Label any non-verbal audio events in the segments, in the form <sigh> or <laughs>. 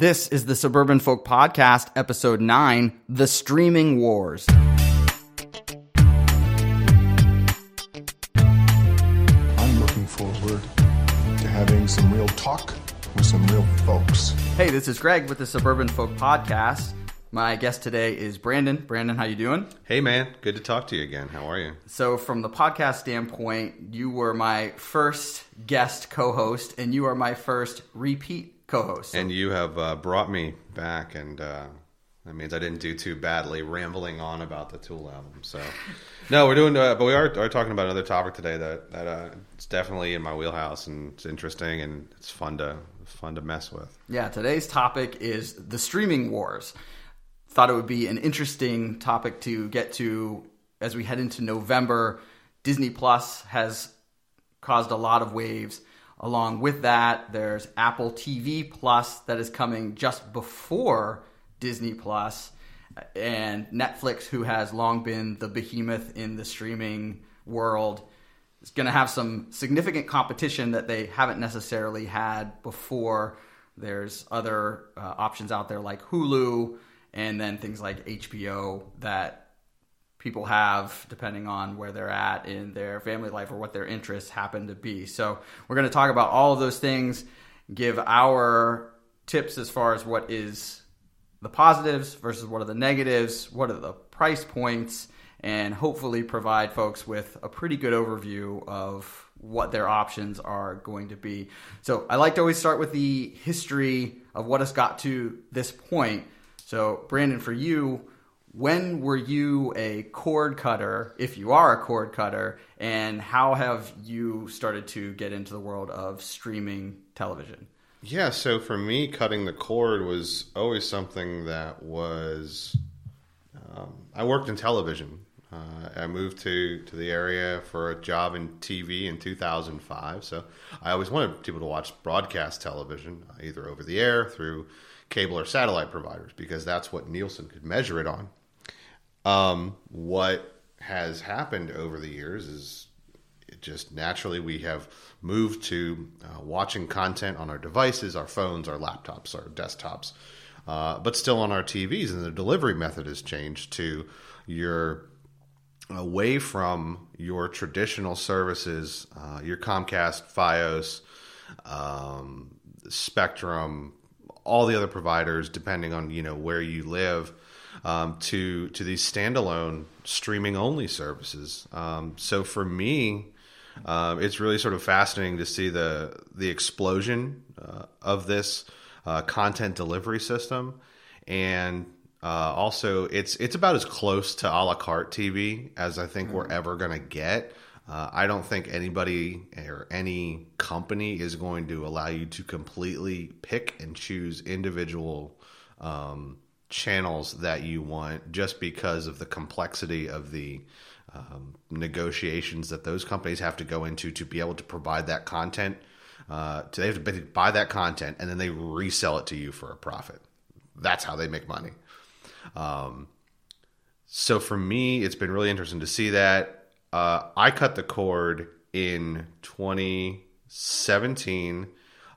This is the Suburban Folk Podcast, episode 9 The Streaming Wars. I'm looking forward to having some real talk with some real folks. Hey, this is Greg with the Suburban Folk Podcast. My guest today is Brandon. Brandon, how you doing? Hey man, good to talk to you again. How are you? So, from the podcast standpoint, you were my first guest co-host, and you are my first repeat co-host. And you have uh, brought me back, and uh, that means I didn't do too badly rambling on about the Tool album. So, no, we're doing, uh, but we are, are talking about another topic today that that uh, it's definitely in my wheelhouse, and it's interesting, and it's fun to fun to mess with. Yeah, today's topic is the streaming wars. Thought it would be an interesting topic to get to as we head into November. Disney Plus has caused a lot of waves. Along with that, there's Apple TV Plus that is coming just before Disney Plus, and Netflix, who has long been the behemoth in the streaming world, is going to have some significant competition that they haven't necessarily had before. There's other uh, options out there like Hulu and then things like HBO that people have depending on where they're at in their family life or what their interests happen to be. So, we're going to talk about all of those things, give our tips as far as what is the positives versus what are the negatives, what are the price points, and hopefully provide folks with a pretty good overview of what their options are going to be. So, I like to always start with the history of what has got to this point. So, Brandon, for you, when were you a cord cutter, if you are a cord cutter, and how have you started to get into the world of streaming television? Yeah, so for me, cutting the cord was always something that was. Um, I worked in television. Uh, I moved to, to the area for a job in TV in 2005. So I always wanted people to watch broadcast television, either over the air, through cable or satellite providers, because that's what Nielsen could measure it on. Um, what has happened over the years is it just naturally we have moved to uh, watching content on our devices, our phones, our laptops, our desktops, uh, but still on our TVs. And the delivery method has changed to your away from your traditional services, uh, your Comcast, FiOS, um, Spectrum, all the other providers, depending on you know where you live, um, to to these standalone streaming only services. Um, so for me, um, it's really sort of fascinating to see the the explosion uh, of this uh, content delivery system, and uh, also it's it's about as close to a la carte TV as I think mm-hmm. we're ever going to get. Uh, I don't think anybody or any company is going to allow you to completely pick and choose individual um, channels that you want just because of the complexity of the um, negotiations that those companies have to go into to be able to provide that content. Uh, they have to buy that content and then they resell it to you for a profit. That's how they make money. Um, so for me, it's been really interesting to see that uh, I cut the cord in 2017.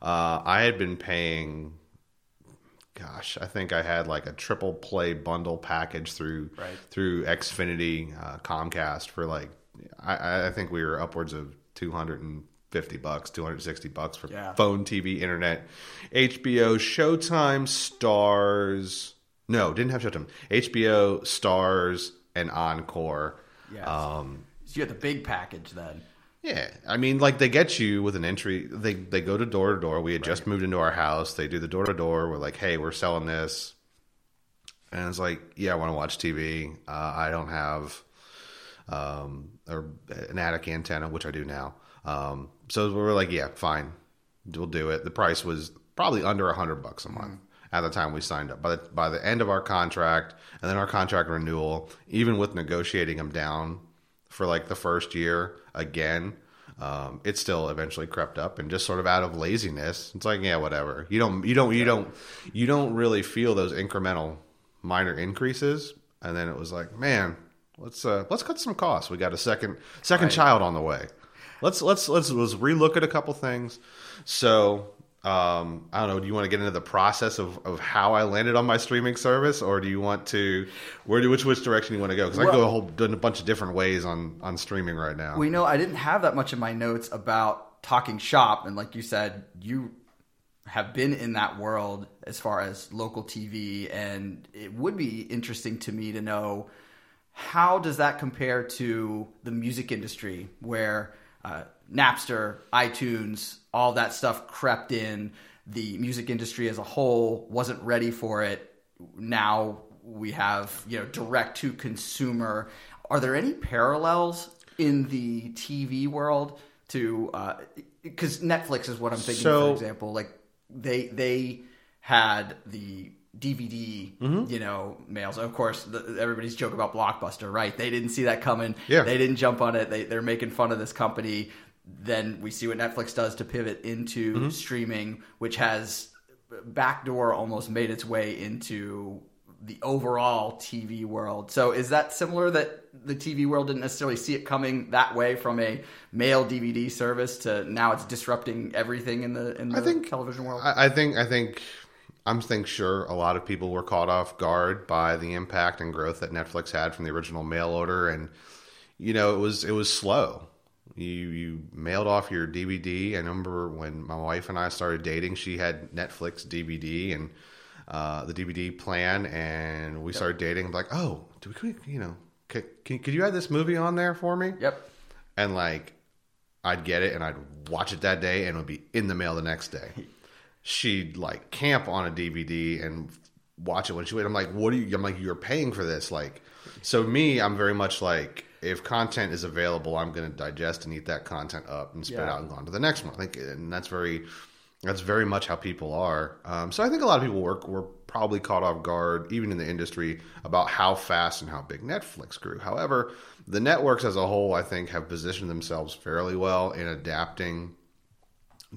Uh, I had been paying, gosh, I think I had like a triple play bundle package through right. through Xfinity uh, Comcast for like I, I, think we were upwards of 250 bucks, 260 bucks for yeah. phone, TV, internet, HBO, Showtime, Starz. No, didn't have Showtime. HBO, Starz, and Encore. Yes. Um, so you got the big package then. Yeah, I mean, like they get you with an entry. They they go to door to door. We had right. just moved into our house. They do the door to door. We're like, hey, we're selling this, and it's like, yeah, I want to watch TV. Uh, I don't have um, or an attic antenna, which I do now. Um, so we were like, yeah, fine, we'll do it. The price was probably under a hundred bucks a month. Mm-hmm at the time we signed up. By the, by the end of our contract and then our contract renewal, even with negotiating them down for like the first year again, um, it still eventually crept up and just sort of out of laziness. It's like, yeah, whatever. You don't, you don't, you don't, you don't really feel those incremental minor increases. And then it was like, man, let's uh, let's cut some costs. We got a second second right. child on the way. Let's let's let's let's relook at a couple things. So um, I don't know. Do you want to get into the process of, of how I landed on my streaming service, or do you want to where do which which direction you want to go? Because I go a whole a bunch of different ways on on streaming right now. We know I didn't have that much in my notes about talking shop, and like you said, you have been in that world as far as local TV, and it would be interesting to me to know how does that compare to the music industry, where uh, Napster, iTunes, all that stuff crept in. The music industry as a whole wasn't ready for it. Now we have you know direct to consumer. Are there any parallels in the TV world to because Netflix is what I'm thinking So- for example like they they had the DVD, Mm-hmm. you know, mails. Of course, the, everybody's joke about Blockbuster, right? They didn't see that coming. Yeah. They didn't jump on it. They, they're making fun of this company. Then we see what Netflix does to pivot into Mm-hmm. streaming, which has backdoor almost made its way into the overall TV world. So is that similar that the TV world didn't necessarily see it coming that way from a mail DVD service to now it's disrupting everything in the in the I think television world? I, I think I think I'm think sure a lot of people were caught off guard by the impact and growth that Netflix had from the original mail order, and you know it was it was slow. You you mailed off your DVD. I remember when my wife and I started dating, she had Netflix DVD and uh, the DVD plan, and we started dating. Like, oh, do we could we- you know could, could could you add this movie on there for me? yep. and like I'd get it and I'd watch it that day and it would be in the mail the next day. <laughs> She'd like camp on a DVD and watch it when she went. I'm like, what are you? I'm like, you're paying for this. Like, so me, I'm very much like, if content is available, I'm going to digest and eat that content up and spit Yeah. out and go on to the next one. I think, and that's very, that's very much how people are. Um, so I think a lot of people were were probably caught off guard, even in the industry, about how fast and how big Netflix grew. However, the networks as a whole, I think, have positioned themselves fairly well in adapting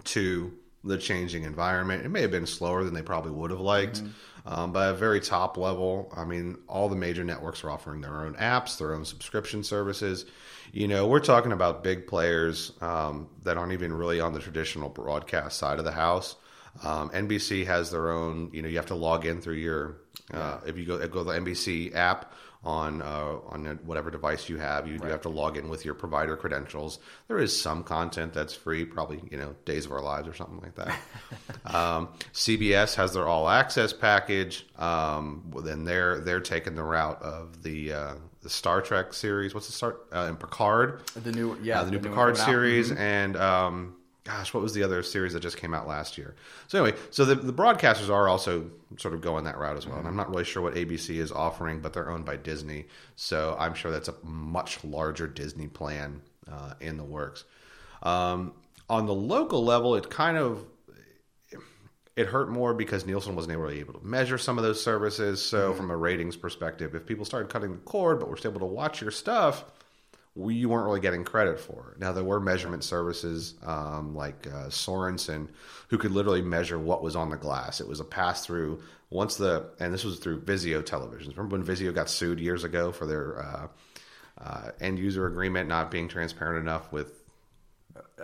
to the changing environment. It may have been slower than they probably would have liked, um, but at a very top level, I mean, all the major networks are offering their own apps, their own subscription services. You know, we're talking about big players um, that aren't even really on the traditional broadcast side of the house. Um, NBC has their own. You know, you have to log in through your. Uh, if you go go to the NBC app on uh, on whatever device you have, you do have to log in with your provider credentials. There is some content that's free, probably you know Days of Our Lives or something like that. <laughs> um, CBS has their all access package. Um, then they're they're taking the route of the uh, the Star Trek series. What's the start uh, and Picard? The new yeah, uh, the new Picard series, and um, gosh, what was the other series that just came out last year? So anyway, so the, the broadcasters are also sort of going that route as well. And I'm not really sure what ABC is offering, but they're owned by Disney, so I'm sure that's a much larger Disney plan uh, in the works. Um, on the local level, it kind of it hurt more because Nielsen wasn't really able to measure some of those services. So, from a ratings perspective, if people started cutting the cord, but were still able to watch your stuff, we, you weren't really getting credit for it. Now, there were measurement services um, like uh, Sorensen who could literally measure what was on the glass. It was a pass through. Once the, and this was through Vizio televisions. Remember when Vizio got sued years ago for their uh, uh, end user agreement not being transparent enough with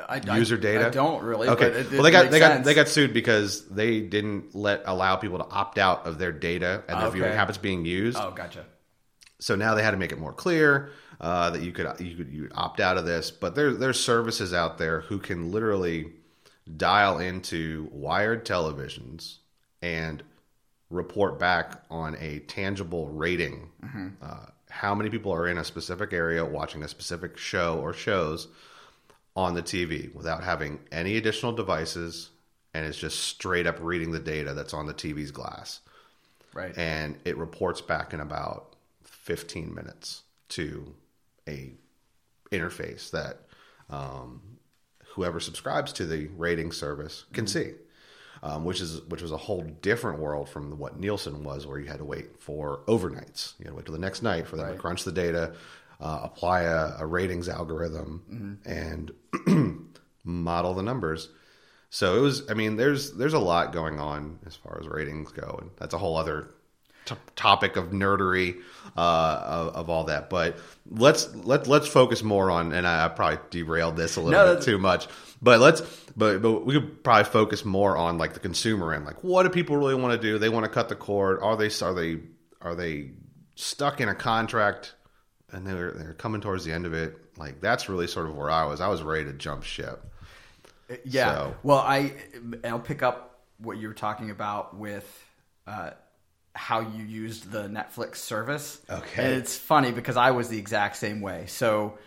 I, user data? I don't really. Okay. but it, well, they got they got they got sued because they didn't let allow people to opt out of their data and their Okay. viewing habits being used. Oh, gotcha. So now they had to make it more clear uh, that you could you could you opt out of this. But there there's services out there who can literally dial into wired televisions and report back on a tangible rating. Uh, how many people are in a specific area watching a specific show or shows on the TV without having any additional devices, and it's just straight up reading the data that's on the TV's glass Right. and it reports back in about 15 minutes to a interface that um, whoever subscribes to the rating service can see um, which is which was a whole different world from what Nielsen was where you had to wait for overnights. You had to wait till the next night for them to crunch the data uh, apply a, a ratings algorithm and <clears throat> model the numbers. So it was i mean there's there's a lot going on as far as ratings go and that's a whole other t- topic of nerdery uh, of, of all that. But let's let let's focus more on. And I, I probably derailed this a little No, bit too much. But let's but but we could probably focus more on like the consumer end. Like, what do people really want to do? They want to cut the cord. Are they are they are they stuck in a contract? And they're they're coming towards the end of it. Like that's really sort of where I was. I was ready to jump ship. Yeah. So- Well, I I'll pick up what you were talking about with uh, how you used the Netflix service. Okay. And it's funny because I was the exact same way. So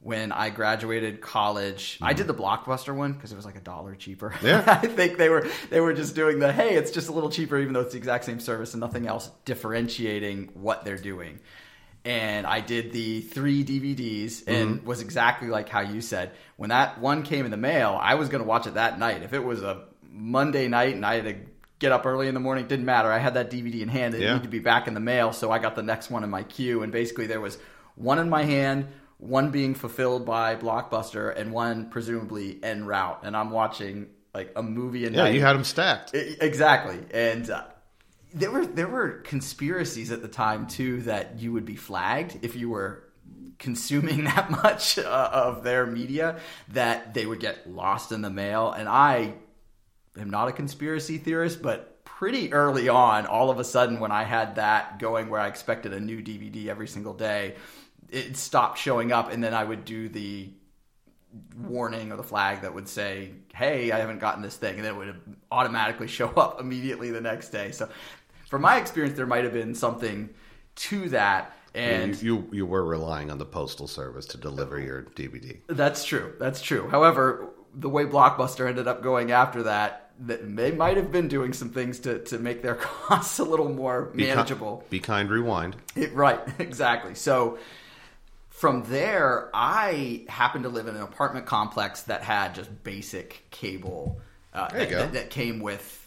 when I graduated college, I did the Blockbuster one because it was like a dollar cheaper. Mm-hmm. Yeah. <laughs> I think they were they were just doing the hey, it's just a little cheaper even though it's the exact same service and nothing else differentiating what they're doing. And I did the three DVDs and Mm-hmm. was exactly like how you said. When that one came in the mail, I was going to watch it that night. If it was a Monday night and I had to get up early in the morning, didn't matter. I had that DVD in hand. It Yeah. needed to be back in the mail, so I got the next one in my queue. And basically, there was one in my hand, one being fulfilled by Blockbuster, and one presumably en route. And I'm watching like a movie a Yeah, night. you had them stacked. I- Exactly, and uh, there were there were conspiracies at the time too that you would be flagged if you were consuming <laughs> that much uh, of their media that they would get lost in the mail. And I am not a conspiracy theorist, but pretty early on, all of a sudden, when I had that going where I expected a new DVD every single day, it stopped showing up, and then I would do the warning or the flag that would say, "Hey, I haven't gotten this thing," and then it would automatically <laughs> show up immediately the next day. So, from my experience, there might have been something to that, and you, you you were relying on the postal service to deliver your DVD. that's true. That's true. However, the way Blockbuster ended up going after that, that they might have been doing some things to, to make their <laughs> costs a little more Be ki- manageable. Be kind, rewind. It- right, <laughs> exactly. So from there, I happened to live in an apartment complex that had just basic cable uh, that, that, that came with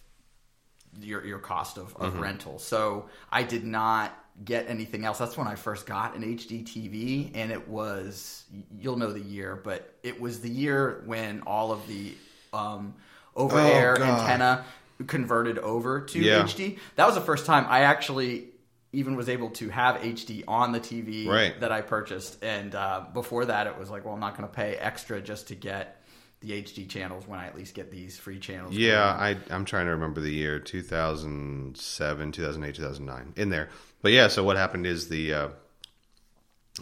your your cost of, of Mm-hmm. rental. So I did not get anything else. That's when I first got an HD TV, and it was you'll know the year, but it was the year when all of the um, over air Oh, God. antenna converted over to Yeah. HD. That was the first time I actually even was able to have HD on the TV Right. that I purchased. And uh, before that, it was like, well, I'm not going to pay extra just to get the HD channels when I at least get these free channels. Yeah, I I'm trying to remember the year 2007, 2008, 2009 in there. But yeah, so what happened is the uh,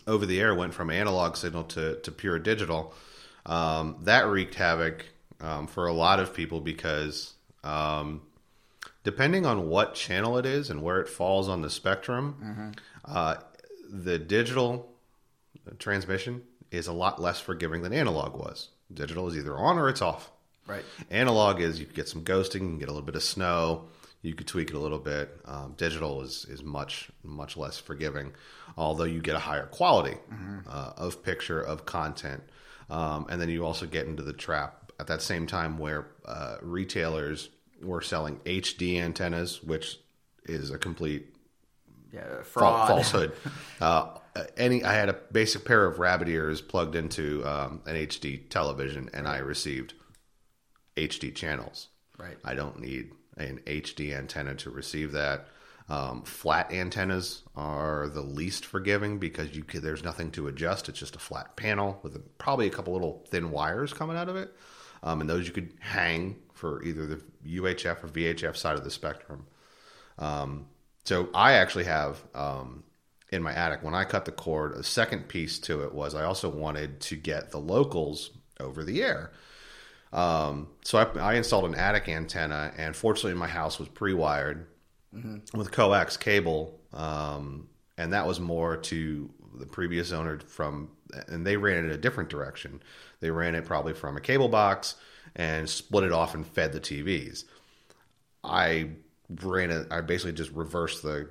over the air went from analog signal to to pure digital. Um, that wreaked havoc um, for a lot of people because um, depending on what channel it is and where it falls on the spectrum, uh, the digital transmission is a lot less forgiving than analog was. Digital is either on or it's off. Right. Analog is you could get some ghosting, you can get a little bit of snow, you could tweak it a little bit. Um, digital is is much much less forgiving, although you get a higher quality uh, of picture of content, um, and then you also get into the trap at that same time where uh, retailers were selling HD antennas, which is a complete Yeah, fraud. <laughs> falsehood. uh, any, I had a basic pair of rabbit ears plugged into um, an HD television, and I received HD channels. Right. I don't need an HD antenna to receive that. Um, flat antennas are the least forgiving because you there's nothing to adjust. It's just a flat panel with a, probably a couple little thin wires coming out of it, um, and those you could hang for either the UHF or VHF side of the spectrum. Um, so I actually have um, in my attic when I cut the cord. A second piece to it was I also wanted to get the locals over the air. Um, so I, I installed an attic antenna, and fortunately, my house was pre-wired with coax cable, um, and that was more to the previous owner from, and they ran it in a different direction. They ran it probably from a cable box and split it off and fed the TVs. I ran it. I basically just reversed the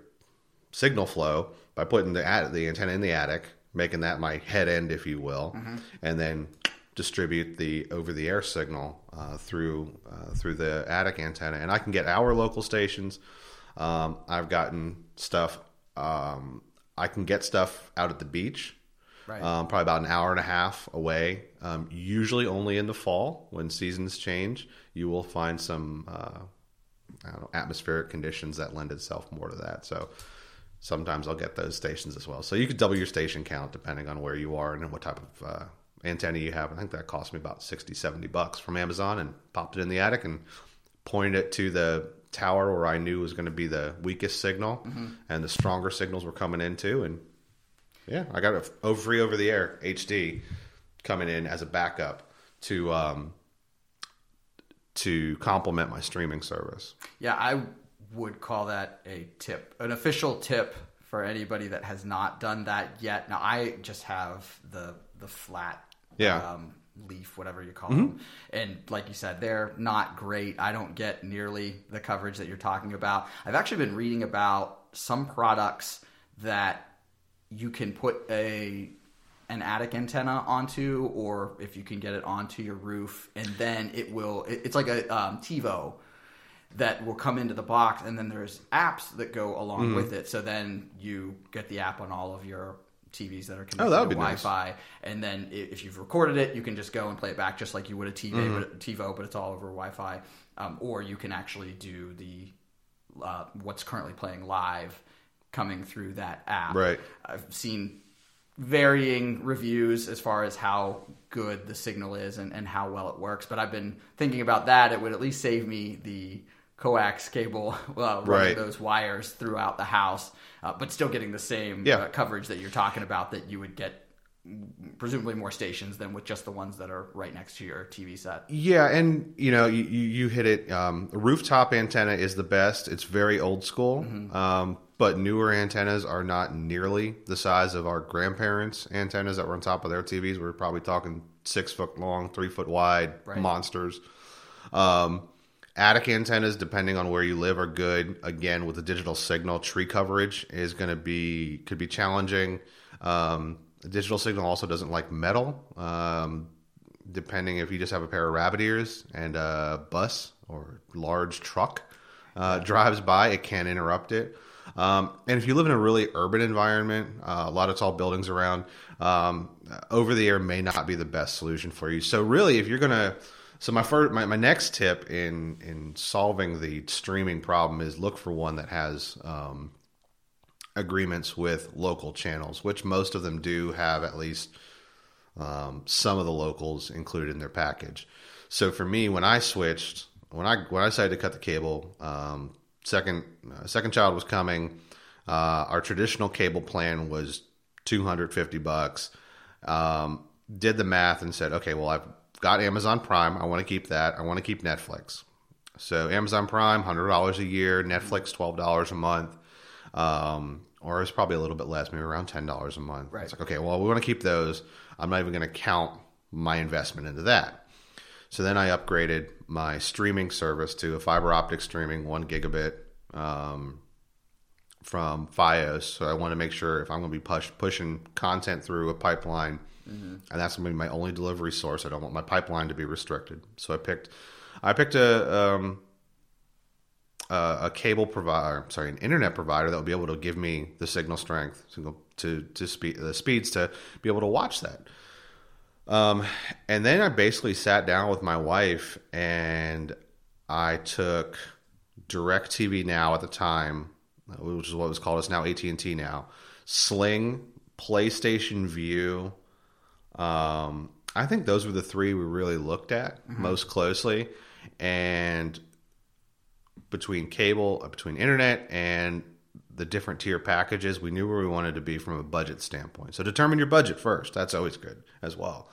signal flow by putting the at- the antenna in the attic, making that my head end, if you will, and then distribute the over the air signal uh, through uh, through the attic antenna, and I can get our local stations. Um, I've gotten stuff. Um, I can get stuff out at the beach. Right. Um, probably about an hour and a half away. Um, usually only in the fall when seasons change, you will find some uh, I don't know, atmospheric conditions that lend itself more to that. So sometimes I'll get those stations as well. So you could double your station count depending on where you are and what type of uh, antenna you have. I think that cost me about 60, 70 bucks from Amazon and popped it in the attic and pointed it to the tower where I knew was going to be the weakest signal and the stronger signals were coming into. And yeah, I got it over free over the air HD coming in as a backup to um, to complement my streaming service. Yeah, I would call that a tip, an official tip for anybody that has not done that yet. Now, I just have the the flat Yeah. Mm-hmm. um, leaf, whatever you call them, and like you said, they're not great. I don't get nearly the coverage that you're talking about. I've actually been reading about some products that you can put a an attic antenna onto, or if you can get it onto your roof, and then it will. It, it's like a um, TiVo that will come into the box, and then there's apps that go along Mm-hmm. with it. So then you get the app on all of your TVs that are connected Oh, that would to be nice. Wi-Fi, and then if you've recorded it, you can just go and play it back just like you would a TV, Mm-hmm. but TiVo, but it's all over Wi-Fi. Um, or you can actually do the uh, what's currently playing live coming through that app. Right. I've seen varying reviews as far as how good the signal is and, and how well it works. But I've been thinking about that. It would at least save me the coax cable <laughs> uh, running Right. those wires throughout the house, uh, but still getting the same Yeah. uh, coverage that you're talking about that you would get presumably more stations than with just the ones that are right next to your TV set. Yeah, and you know, you, you hit it. Um, rooftop antenna is the best. It's very old school, um, but newer antennas are not nearly the size of our grandparents' antennas that were on top of their TVs. We're probably talking six foot long, three foot wide Right. monsters. Um, attic antennas, depending on where you live, are good. Again, with the digital signal, tree coverage is going to be could be challenging. Um, digital signal also doesn't like metal. Um, depending if you just have a pair of rabbit ears and a bus or large truck uh, drives by, it can interrupt it. Um, and if you live in a really urban environment, uh, a lot of tall buildings around, um, over the air may not be the best solution for you. So really, if you're gonna, so my first, my, my next tip in in solving the streaming problem is look for one that has um, agreements with local channels, which most of them do have at least um, some of the locals included in their package. So for me, when I switched, when I when I decided to cut the cable, um, second uh, second child was coming. Uh, our traditional cable plan was two hundred fifty bucks. Um, did the math and said, okay, well I've got Amazon Prime. I want to keep that. I want to keep Netflix. So Amazon Prime, hundred dollars a year. Netflix, twelve dollars a month. Um, or it's probably a little bit less, maybe around ten dollars a month. Right. It's like, okay, well, we want to keep those. I'm not even going to count my investment into that. So then I upgraded my streaming service to a fiber optic streaming, one gigabit um, from FiOS. So I want to make sure if I'm going to be push, pushing content through a pipeline, and that's going to be my only delivery source. I don't want my pipeline to be restricted. So I picked, I picked a um, a, a cable provider, sorry, an internet provider that will be able to give me the signal strength to to to speed the speeds to be able to watch that. Um, and then I basically sat down with my wife and I took DirecTV Now at the time, which is what was called. It's now AT and T now. Sling, PlayStation Vue. Um, I think those were the three we really looked at most closely, and between cable, uh, between internet, and the different tier packages, we knew where we wanted to be from a budget standpoint. So determine your budget first. That's always good as well.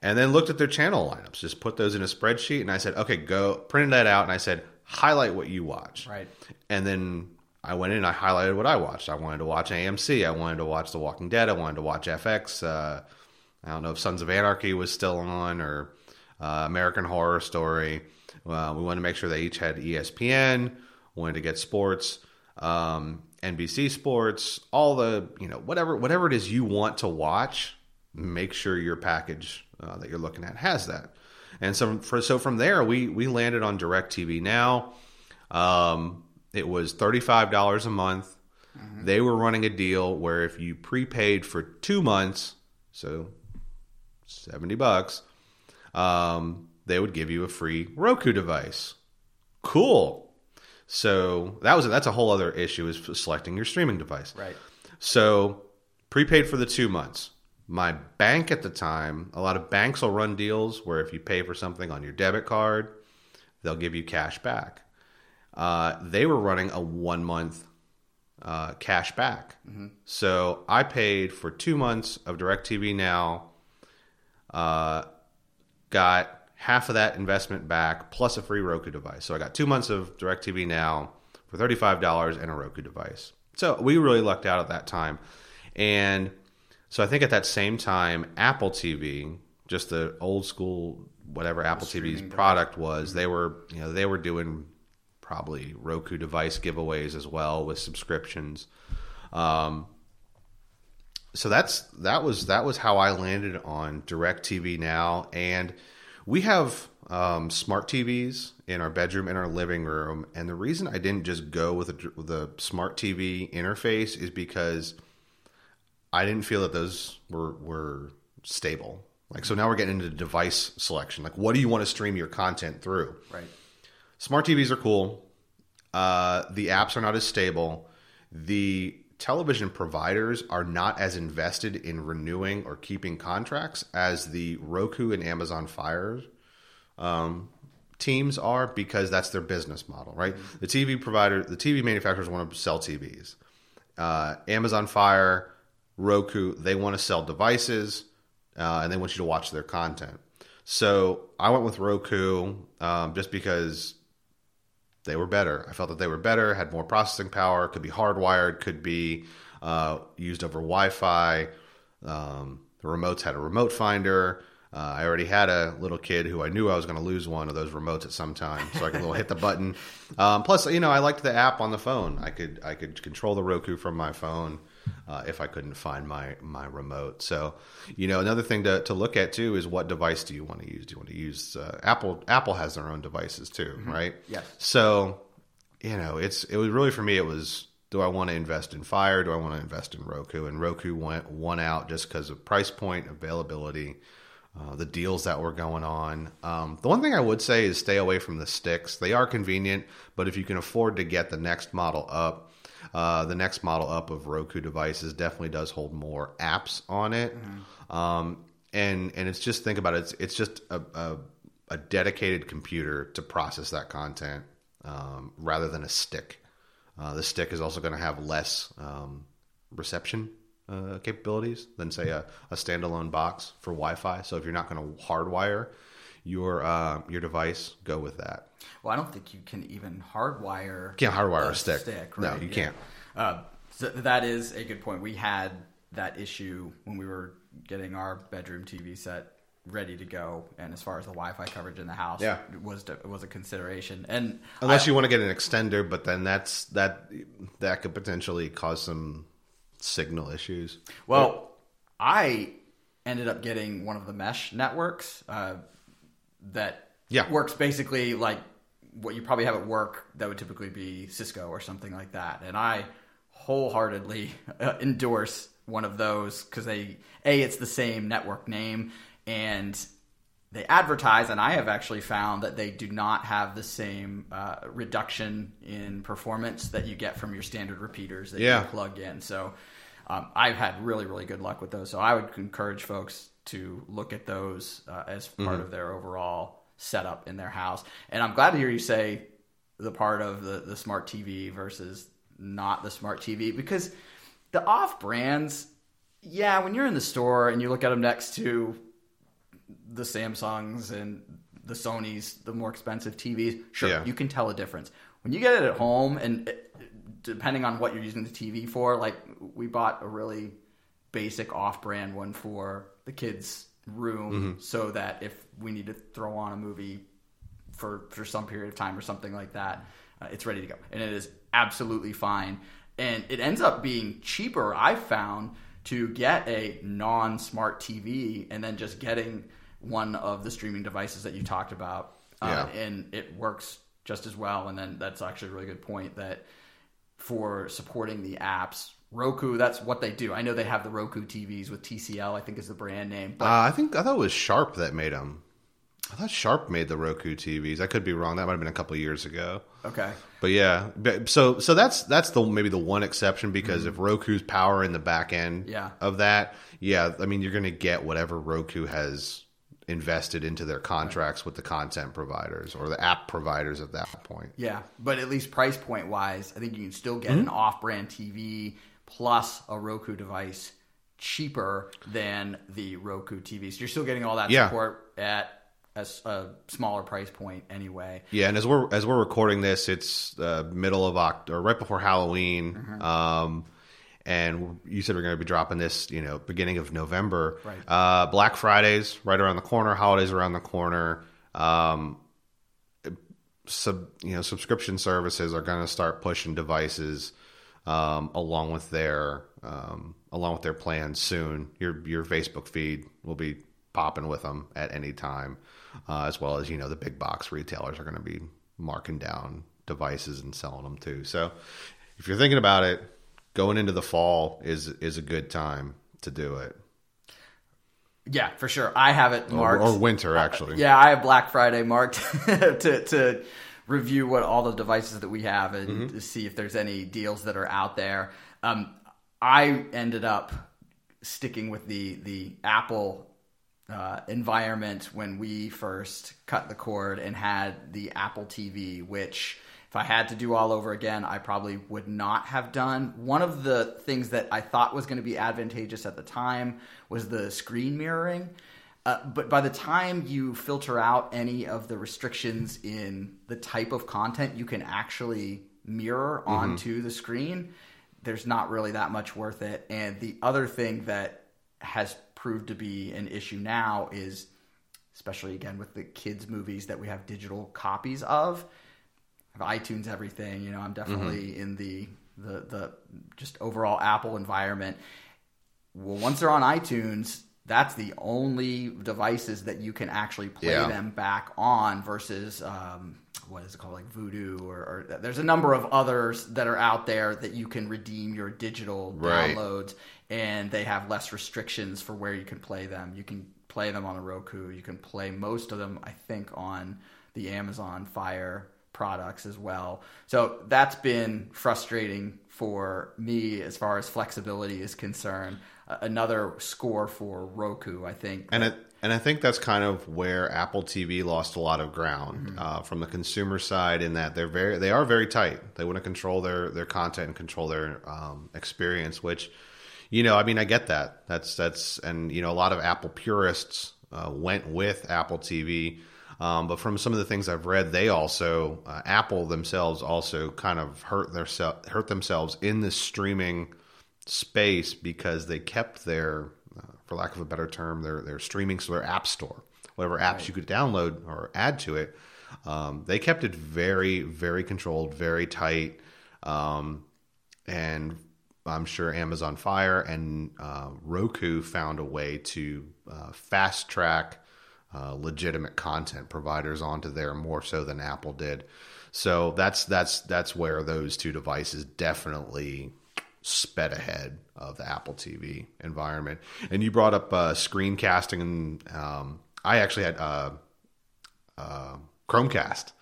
And then looked at their channel lineups. Just put those in a spreadsheet, and I said, okay, go printed that out, and I said, highlight what you watch. Right. And then I went in and I highlighted what I watched. I wanted to watch AMC. I wanted to watch The Walking Dead. I wanted to watch FX. Uh, I don't know if Sons of Anarchy was still on or uh, American Horror Story. Uh, we wanted to make sure they each had ESPN. Wanted to get sports, um, NBC Sports, all the you know whatever whatever it is you want to watch. Make sure your package uh, that you're looking at has that. And so, for, so from there, we we landed on DirecTV now. Um, it was $35 a month. They were running a deal where if you prepaid for two months, so 70 bucks, um, they would give you a free Roku device. Cool. So that was that's a whole other issue is selecting your streaming device. Right. So prepaid for the two months. My bank at the time, a lot of banks will run deals where if you pay for something on your debit card, they'll give you cash back. Uh, they were running a one month uh, cash back. So I paid for two months of DirecTV Now, uh, got half of that investment back plus a free Roku device. So I got two months of DirecTV Now for $35 and a Roku device. So we really lucked out at that time. And so I think at that same time, Apple TV, just the old school, whatever Apple TV's product was, they were, you know, they were doing probably Roku device giveaways as well with subscriptions. Um, so that's that was that was how I landed on DirecTV now, and we have um, smart TVs in our bedroom in our living room, and the reason I didn't just go with a, a smart TV interface is because I didn't feel that those were were stable. Like so now we're getting into device selection. Like what do you want to stream your content through? Right. Smart TVs are cool. Uh, the apps are not as stable. The television providers are not as invested in renewing or keeping contracts as the Roku and Amazon Fire um, teams are because that's their business model, right? The TV provider, the TV manufacturers want to sell TVs. Uh, Amazon Fire, Roku, they want to sell devices uh, and they want you to watch their content. So I went with Roku um, just because they were better. I felt that they were better, had more processing power, could be hardwired, could be uh, used over Wi Fi. Um, the remotes had a remote finder. Uh, I already had a little kid who I knew I was going to lose one of those remotes at some time, so I could little hit the button. <laughs> Um, plus, you know, I liked the app on the phone. I could I could control the Roku from my phone uh, if I couldn't find my my remote. So, you know, another thing to, to look at too is what device do you want to use? Do you want to use uh, Apple? Apple has their own devices too, right? Yes. So, you know, it's it was really for me. It was do I want to invest in Fire? Do I want to invest in Roku? And Roku went one out just because of price point, availability, uh, the deals that were going on. Um, the one thing I would say is stay away from the sticks. They are convenient, but if you can afford to get the next model up, uh, the next model up of Roku devices definitely does hold more apps on it. Um, and and it's just think about it. It's it's just a, a, a dedicated computer to process that content um, rather than a stick. Uh, the stick is also going to have less um, reception uh, capabilities than say a, a standalone box for Wi-Fi. So if you're not going to hardwire your uh, your device, go with that. Well, I don't think you can even hardwire. Can't hardwire a stick. No, right? you Yeah. can't. Uh, so that is a good point. We had that issue when we were getting our bedroom TV set ready to go, and as far as the Wi-Fi coverage in the house, Yeah. was was a consideration. And Unless I- you want to get an extender, but then that's that that could potentially cause some signal issues. Well, I ended up getting one of the mesh networks uh, that Yeah. works basically like what you probably have at work that would typically be Cisco or something like that. And I wholeheartedly uh, endorse one of those because they a it's the same network name and they advertise, and I have actually found that they do not have the same uh, reduction in performance that you get from your standard repeaters that Yeah. you plug in. So um, I've had really, really good luck with those. So I would encourage folks to look at those uh, as part of their overall setup in their house. And I'm glad to hear you say the part of the, the smart TV versus not the smart TV because the off brands, yeah, when you're in the store and you look at them next to the Samsungs and the Sonys, the more expensive TVs, sure, Yeah. you can tell a difference. When you get it at home, and uh, depending on what you're using the TV for, like we bought a really basic off-brand one for the kids' room, so that if we need to throw on a movie for for some period of time or something like that, uh, it's ready to go, and it is absolutely fine. And it ends up being cheaper. I found to get a non-smart TV and then just getting one of the streaming devices that you talked about, uh, Yeah. and it works just as well. And then that's actually a really good point that for supporting the apps. Roku, that's what they do. I know they have the Roku TVs with TCL, I think is the brand name. Uh, I think I thought it was Sharp that made them. I thought Sharp made the Roku TVs. I could be wrong. That might have been a couple of years ago. Okay. But yeah, so so that's that's the maybe the one exception because if Roku's power in the back end Yeah. of that, yeah, I mean you're going to get whatever Roku has invested into their contracts with the content providers or the app providers at that point. Yeah, but at least price point wise, I think you can still get Mm-hmm. an off-brand TV plus a Roku device cheaper than the Roku TV. So you're still getting all that Yeah. support at a smaller price point anyway. Yeah, and as we're as we're recording this, it's uh, middle of October, right before Halloween. Mm-hmm. Um, and you said we're going to be dropping this, you know, beginning of November. Right. Uh, Black Fridays right around the corner. Holidays around the corner. Um, sub, you know, subscription services are going to start pushing devices um, along with their um, along with their plans soon. Your your Facebook feed will be popping with them at any time, uh, as well as you know the big box retailers are going to be marking down devices and selling them too. So if you're thinking about it, going into the fall is is a good time to do it, Yeah, for sure. I have it or, marked. or winter actually. Yeah, I have Black Friday marked <laughs> to to review what all the devices that we have and Mm-hmm. to see if there's any deals that are out there. Um, I ended up sticking with the the Apple uh, environment when we first cut the cord and had the Apple TV, which if I had to do all over again, I probably would not have done. One of the things that I thought was going to be advantageous at the time was the screen mirroring. Uh, but by the time you filter out any of the restrictions in the type of content you can actually mirror onto the screen, there's not really that much worth it. And the other thing that has proved to be an issue now is, especially again with the kids' movies that we have digital copies of, I have iTunes everything. You know, I'm definitely in the the the just overall Apple environment. Well, once they're on iTunes, that's the only devices that you can actually play Yeah. them back on versus um, what is it called, like Vudu, or, or there's a number of others that are out there that you can redeem your digital Right. downloads, and they have less restrictions for where you can play them. You can play them on a Roku. You can play most of them, I think, on the Amazon Fire products as well. So that's been frustrating for me as far as flexibility is concerned. Uh, another score for Roku, I think. And it, and I think that's kind of where Apple TV lost a lot of ground Mm-hmm. uh, from the consumer side, in that they're very they are very tight. They want to control their their content and control their um, experience. Which, you know, I mean, I get that. That's that's and you know, a lot of Apple purists uh, went with Apple TV. Um, but from some of the things I've read, they also uh, Apple themselves also kind of hurt their hurt themselves in the streaming space because they kept their, uh, for lack of a better term, their their streaming so their app store, whatever apps you could download or add to it, um, they kept it very very controlled, very tight, um, and I'm sure Amazon Fire and uh, Roku found a way to uh, fast track uh, legitimate content providers onto there more so than Apple did. So that's that's that's where those two devices definitely sped ahead of the Apple TV environment. And you brought up uh, screencasting, and um, I actually had uh, Chromecast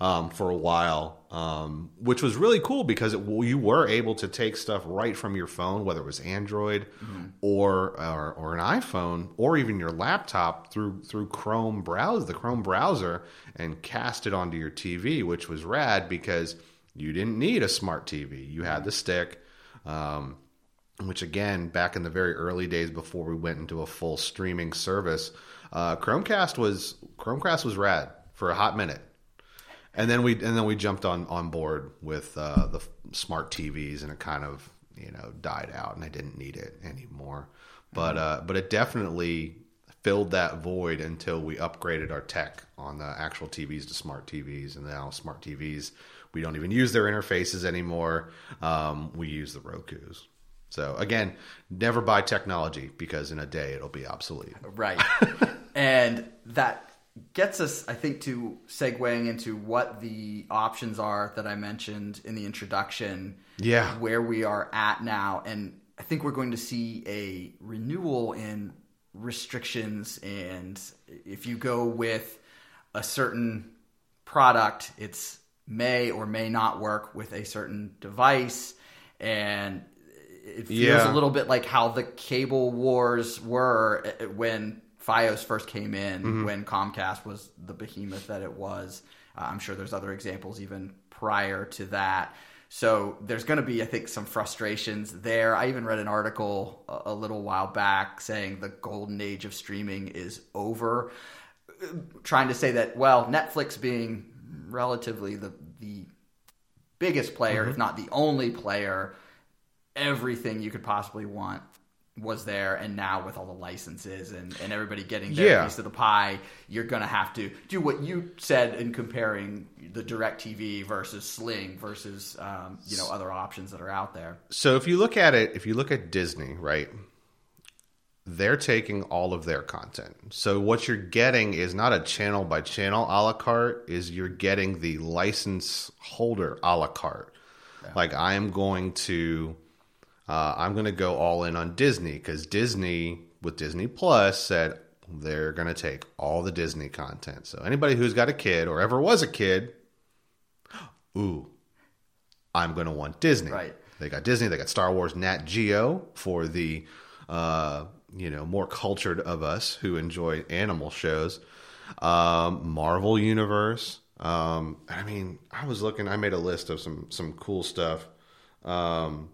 um, for a while, um, which was really cool because it, you were able to take stuff right from your phone, whether it was Android or, or or an iPhone or even your laptop through through Chrome browse the Chrome browser and cast it onto your TV, which was rad because you didn't need a smart TV. You had the stick. Um, which again, back in the very early days before we went into a full streaming service, uh, Chromecast was Chromecast was rad for a hot minute, and then we and then we jumped on on board with uh, the smart TVs, and it kind of you know died out, and I didn't need it anymore. But uh, but it definitely filled that void until we upgraded our tech on the actual TVs to smart TVs, and now smart TVs we don't even use their interfaces anymore. Um, we use the Roku's. So again, never buy technology because in a day it'll be obsolete. Right. <laughs> and that gets us, I think, to segueing into what the options are that I mentioned in the introduction. Yeah. Where we are at now. And I think we're going to see a renewal in restrictions, and if you go with a certain product, it's may or may not work with a certain device, and it feels Yeah. a little bit like how the cable wars were uh, when FiOS first came in, Mm-hmm. when Comcast was the behemoth that it was. Uh, I'm sure there's other examples even prior to that. So there's going to be, I think, some frustrations there. I even read an article a, a little while back saying the golden age of streaming is over, trying to say that well, Netflix being relatively the the biggest player, Mm-hmm. if not the only player, everything you could possibly want was there and now with all the licenses and, and everybody getting their Yeah. piece of the pie you're going to have to do what you said in comparing the direct tv versus sling versus um, you know other options that are out there So if you look at it, if you look at Disney, right, they're taking all of their content. So what you're getting is not a channel by channel a la carte, is you're getting the license holder a la carte. Like I am going to, uh, I'm going to go all in on Disney because Disney with Disney Plus said they're going to take all the Disney content. So anybody who's got a kid or ever was a kid, <gasps> ooh, I'm going to want Disney. Right. They got Disney. They got Star Wars, Nat Geo for the uh, you know more cultured of us who enjoy animal shows. Um, Marvel Universe. Um, I mean, I was looking. I made a list of some some cool stuff. Um,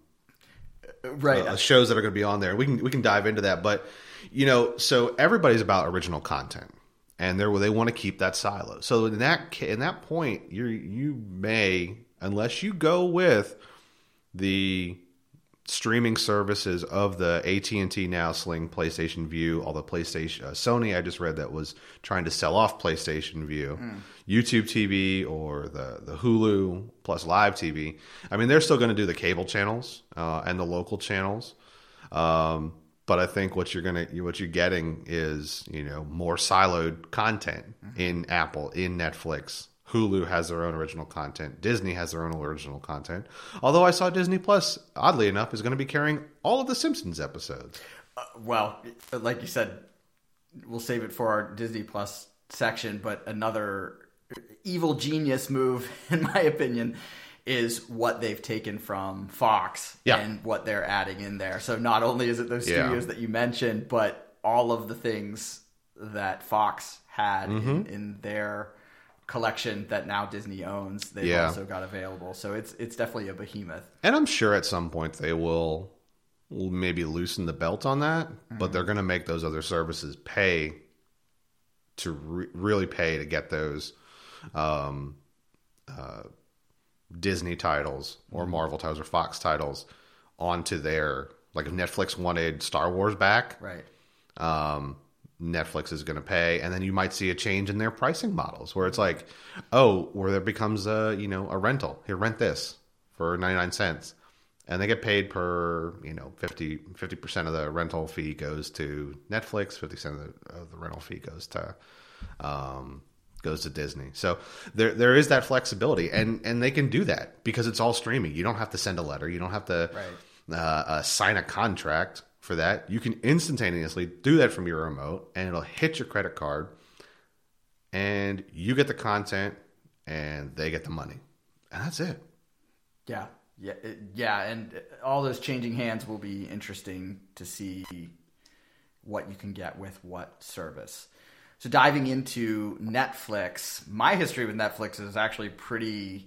right uh, shows that are going to be on there. We can we can dive into that, but you know, so everybody's about original content, and they they want to keep that silo. So in that in that point, you you may unless you go with the streaming services of the AT&T Now Sling PlayStation Vue, all the PlayStation uh, Sony I just read that was trying to sell off PlayStation Vue, YouTube TV or the the Hulu plus live TV. I mean, they're still going to do the cable channels uh, and the local channels. Um, but I think what you're gonna what you're getting is you know more siloed content in Apple, in Netflix. Hulu has their own original content. Disney has their own original content. Although I saw Disney Plus, oddly enough, is going to be carrying all of the Simpsons episodes. Uh, well uh, like you said we'll save it for our disney plus section but another uh, evil genius move <laughs> in my opinion is what they've taken from fox Yeah. and what they're adding in there so not only is it those Yeah. studios that you mentioned but all of the things that fox had Mm-hmm. in, in their collection that now disney owns they've Yeah. also got available. So it's it's definitely a behemoth. And I'm sure at some point they will, maybe loosen the belt on that, but they're going to make those other services pay to re- really pay to get those um, uh, Disney titles or Marvel titles or Fox titles onto their like if Netflix wanted Star Wars back, right. um, Netflix is going to pay, and then you might see a change in their pricing models where it's like, oh, where there becomes a you know a rental. Here, rent this for ninety nine cents, and they get paid per you know 50 percent of the rental fee goes to Netflix, fifty percent of the, of the rental fee goes to um, goes to Disney. So there there is that flexibility, and and they can do that because it's all streaming. You don't have to send a letter. You don't have to Right. uh, uh, sign a contract for that. You can instantaneously do that from your remote, and it'll hit your credit card, and you get the content, and they get the money, and that's it. Yeah, yeah, it- yeah, and all those changing hands will be interesting to see what you can get with what service. So diving into Netflix, my history with Netflix is actually pretty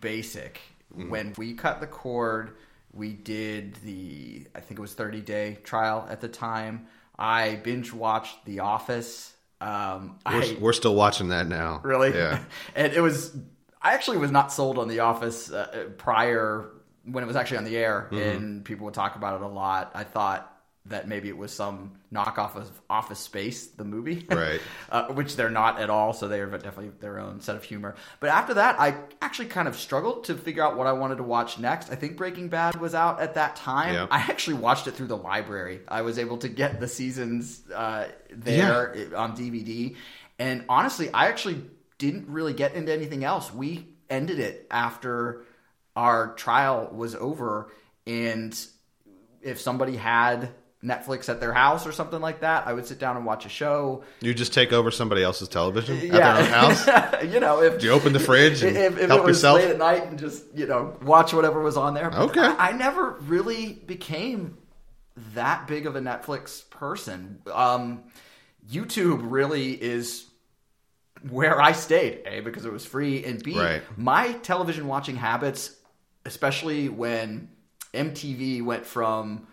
basic. Mm-hmm. When we cut the cord, we did the I think it was 30 day trial at the time. I binge watched The Office. Um, We're, I, we're still watching that now. Really? Yeah. <laughs> and it was. I actually was not sold on The Office uh, prior when it was actually on the air, Mm-hmm. and people would talk about it a lot. I thought that maybe it was some knockoff of Office Space, the movie, <laughs> Right. uh, which they're not at all. So they are definitely their own set of humor. But after that, I actually kind of struggled to figure out what I wanted to watch next. I think Breaking Bad was out at that time. Yeah. I actually watched it through the library. I was able to get the seasons uh, there on DVD. And honestly, I actually didn't really get into anything else. We ended it after our trial was over. And if somebody had Netflix at their house or something like that, I would sit down and watch a show. You just take over somebody else's television at their own house. <laughs> you know, if you open the fridge and if, if help it was yourself? late at night and just you know watch whatever was on there. But Okay. I, I never really became that big of a Netflix person. Um, YouTube really is where I stayed. A because it was free, and B Right. my television watching habits, especially when MTV went from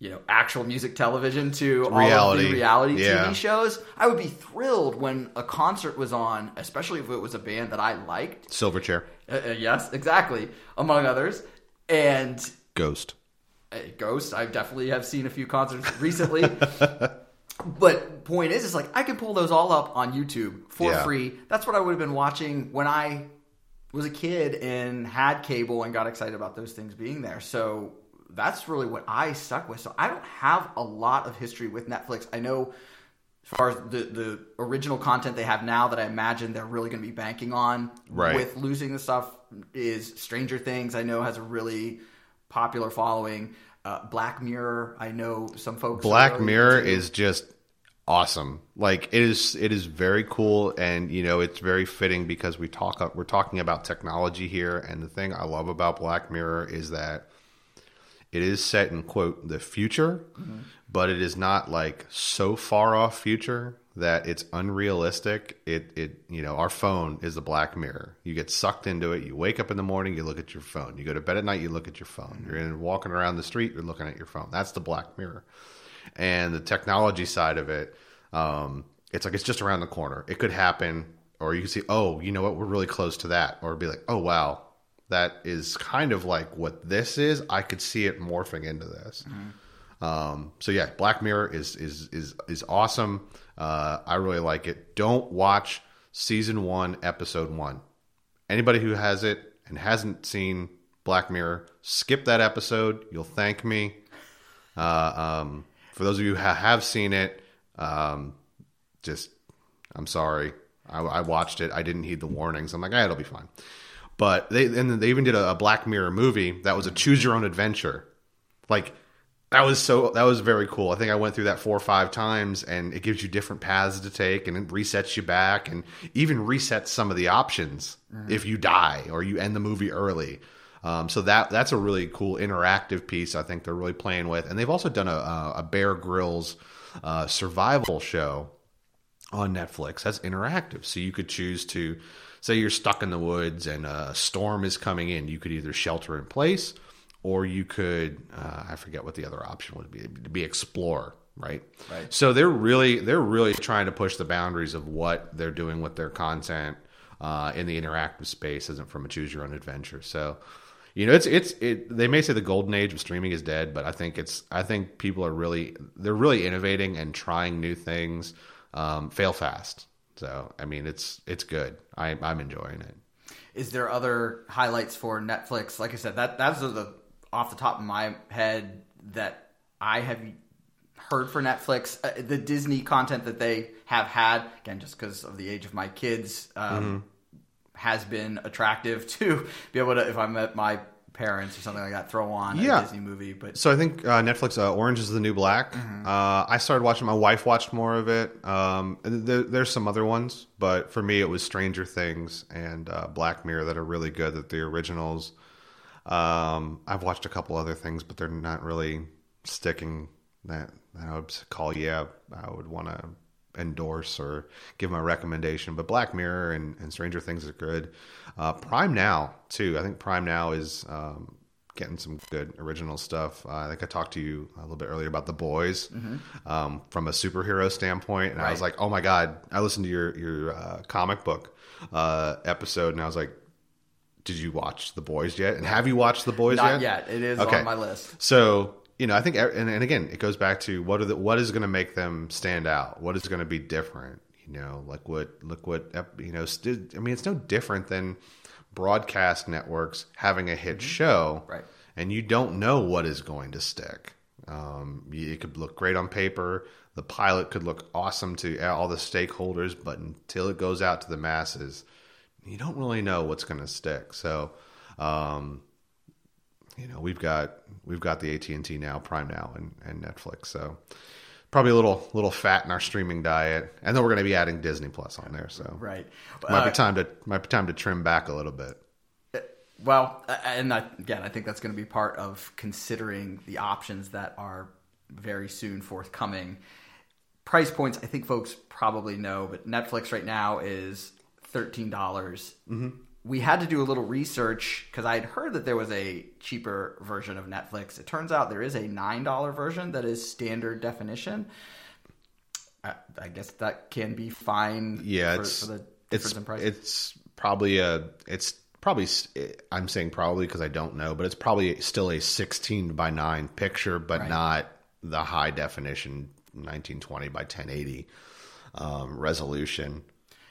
you know actual music television to all of Reality. the reality Yeah. TV shows. I would be thrilled when a concert was on, especially if it was a band that I liked. Silverchair, Uh, uh, yes, exactly, among others. And Ghost. uh, Ghost, I definitely have seen a few concerts recently. <laughs> but point is, it's like I can pull those all up on YouTube for Yeah. free. That's what I would have been watching when I was a kid and had cable and got excited about those things being there. So that's really what I stuck with. So I don't have a lot of history with Netflix. I know as far as the, the original content they have now that I imagine they're really going to be banking on Right. with losing the stuff is Stranger Things. I know has a really popular following. Uh, Black Mirror. I know some folks. Black Mirror is just awesome. Like it is, it is very cool, and you know it's very fitting because we talk, we're talking about technology here, and the thing I love about Black Mirror is that it is set in quote the future, but it is not like so far off future that it's unrealistic. It it you know our phone is a black mirror. You get sucked into it. You wake up in the morning, you look at your phone. You go to bed at night, you look at your phone. You're in, walking around the street, you're looking at your phone. That's the black mirror. And the technology side of it, um, it's like it's just around the corner. It could happen, or you can see, oh, you know what, we're really close to that, or be like, oh wow, that is kind of like what this is. I could see it morphing into this. Um, so yeah, Black Mirror is is is is awesome. Uh, I really like it. Don't watch season one, episode one. Anybody who has it and hasn't seen Black Mirror, skip that episode. You'll thank me. Uh, um, for those of you who have seen it, um, just I'm sorry. I, I watched it. I didn't heed the warnings. I'm like, ah, it'll be fine. But they and they even did a, a Black Mirror movie that was a choose your own adventure. Like that was so that was very cool. I think I went through that four or five times, and it gives you different paths to take, and it resets you back, and even resets some of the options if you die or you end the movie early. Um, so that that's a really cool interactive piece. I think they're really playing with, and they've also done a, a, a Bear Grylls uh, survival show on Netflix that's interactive. So you could choose to say you're stuck in the woods and a storm is coming in. You could either shelter in place or you could uh, I forget what the other option would be to be explore. Right. Right. So they're really they're really trying to push the boundaries of what they're doing with their content uh, in the interactive space, isn't from a choose your own adventure. So you know, it's it's it. They may say the golden age of streaming is dead, but I think it's. I think people are really they're really innovating and trying new things. Um, fail fast. So I mean, it's it's good. I, I'm enjoying it. Is there other highlights for Netflix? Like I said, that that's the off the top of my head that I have heard for Netflix. Uh, the Disney content that they have had, again, just because of the age of my kids, um, has been attractive <laughs> to be able to, if I'm at my parents or something like that, throw on Yeah. a Disney movie. But So I think uh, Netflix uh, Orange is the New Black. Uh, I started watching. My wife watched more of it. Um, there, there's some other ones, but for me, it was Stranger Things and uh, Black Mirror that are really good. That the originals. Um, I've watched a couple other things, but they're not really sticking. That, that I would call yeah, I would want to endorse or give my recommendation. But Black Mirror and, and Stranger Things are good. Uh, Prime Now too. I think Prime Now is um, getting some good original stuff. Uh, I think I talked to you a little bit earlier about The Boys um, from a superhero standpoint, and I was like, oh my god! I listened to your your uh, comic book uh, episode, and I was like. Did you watch The Boys yet? And have you watched The Boys not yet? yet. It is Okay. on my list. So you know, I think, and, and again, it goes back to what are the, what is going to make them stand out? What is going to be different? You know, like what look what you know. St- I mean, it's no different than broadcast networks having a hit show, Right. And you don't know what is going to stick. Um, it could look great on paper. The pilot could look awesome to all the stakeholders, but until it goes out to the masses, you don't really know what's going to stick. So, um, you know we've got we've got the AT and T now, Prime Now, and, and Netflix. So probably a little little fat in our streaming diet, and then we're going to be adding Disney Plus on there. So Right. might Uh, be time to might be time to trim back a little bit. Well, uh, and I, again, I think that's going to be part of considering the options that are very soon forthcoming. Price points, I think folks probably know, but Netflix right now is thirteen dollars. Mm-hmm. We had to do a little research because I had heard that there was a cheaper version of Netflix. It turns out there is a nine dollar version that is standard definition. I, I guess that can be fine. Yeah, for, it's for the it's it's probably a it's probably I'm saying probably because I don't know, but it's probably still a 16 by 9 picture, but Right. not the high definition 1920 by 1080 um, resolution.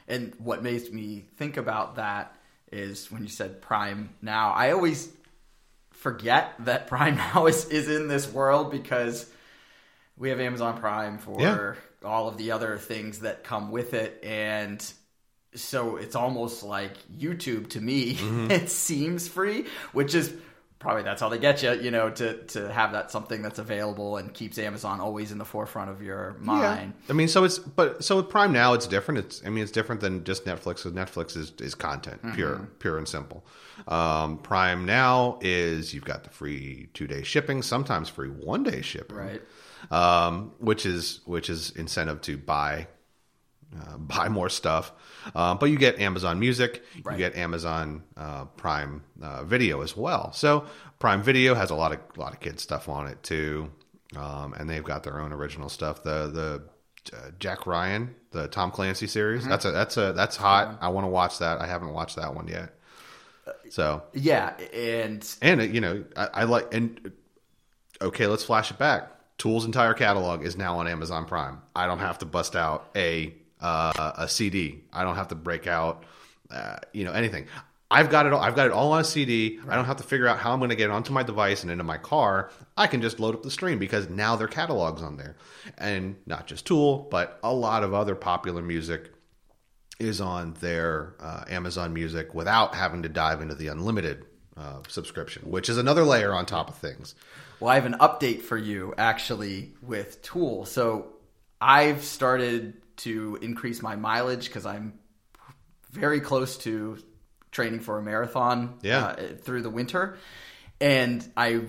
And what makes me think about that is when you said Prime Now, I always forget that Prime <laughs> Now is, is in this world because we have Amazon Prime for Yeah. all of the other things that come with it. And so it's almost like YouTube to me. Mm-hmm. <laughs> it seems free, which is probably that's how they get you, you know, to, to have that something that's available and keeps Amazon always in the forefront of your mind. I mean, so it's but so with Prime now, it's different. It's I mean, it's different than just Netflix. 'cause Netflix is is content, pure, pure and simple. Um, Prime now is you've got the free two day shipping, sometimes free one day shipping, Right. Um, which is which is incentive to buy uh, buy more stuff. Um, but you get Amazon Music, Right. you get Amazon uh, Prime uh, Video as well. So Prime Video has a lot of a lot of kids stuff on it too, um, and they've got their own original stuff. The the uh, Jack Ryan, the Tom Clancy series, that's a that's a that's hot. I want to watch that. I haven't watched that one yet. So Yeah. And and uh, you know I, I like and okay, let's flash it back. Tool's entire catalog is now on Amazon Prime. I don't have to bust out a uh, a CD. I don't have to break out uh, you know anything. I've got it all. I've got it all on a CD. I don't have to figure out how I'm going to get it onto my device and into my car. I can just load up the stream because now their catalog's on there, and not just Tool, but a lot of other popular music is on their uh, Amazon Music without having to dive into the unlimited uh, subscription, which is another layer on top of things. Well, I have an update for you actually with Tool. So I've started to increase my mileage because I'm very close to training for a marathon Yeah. uh, through the winter. And I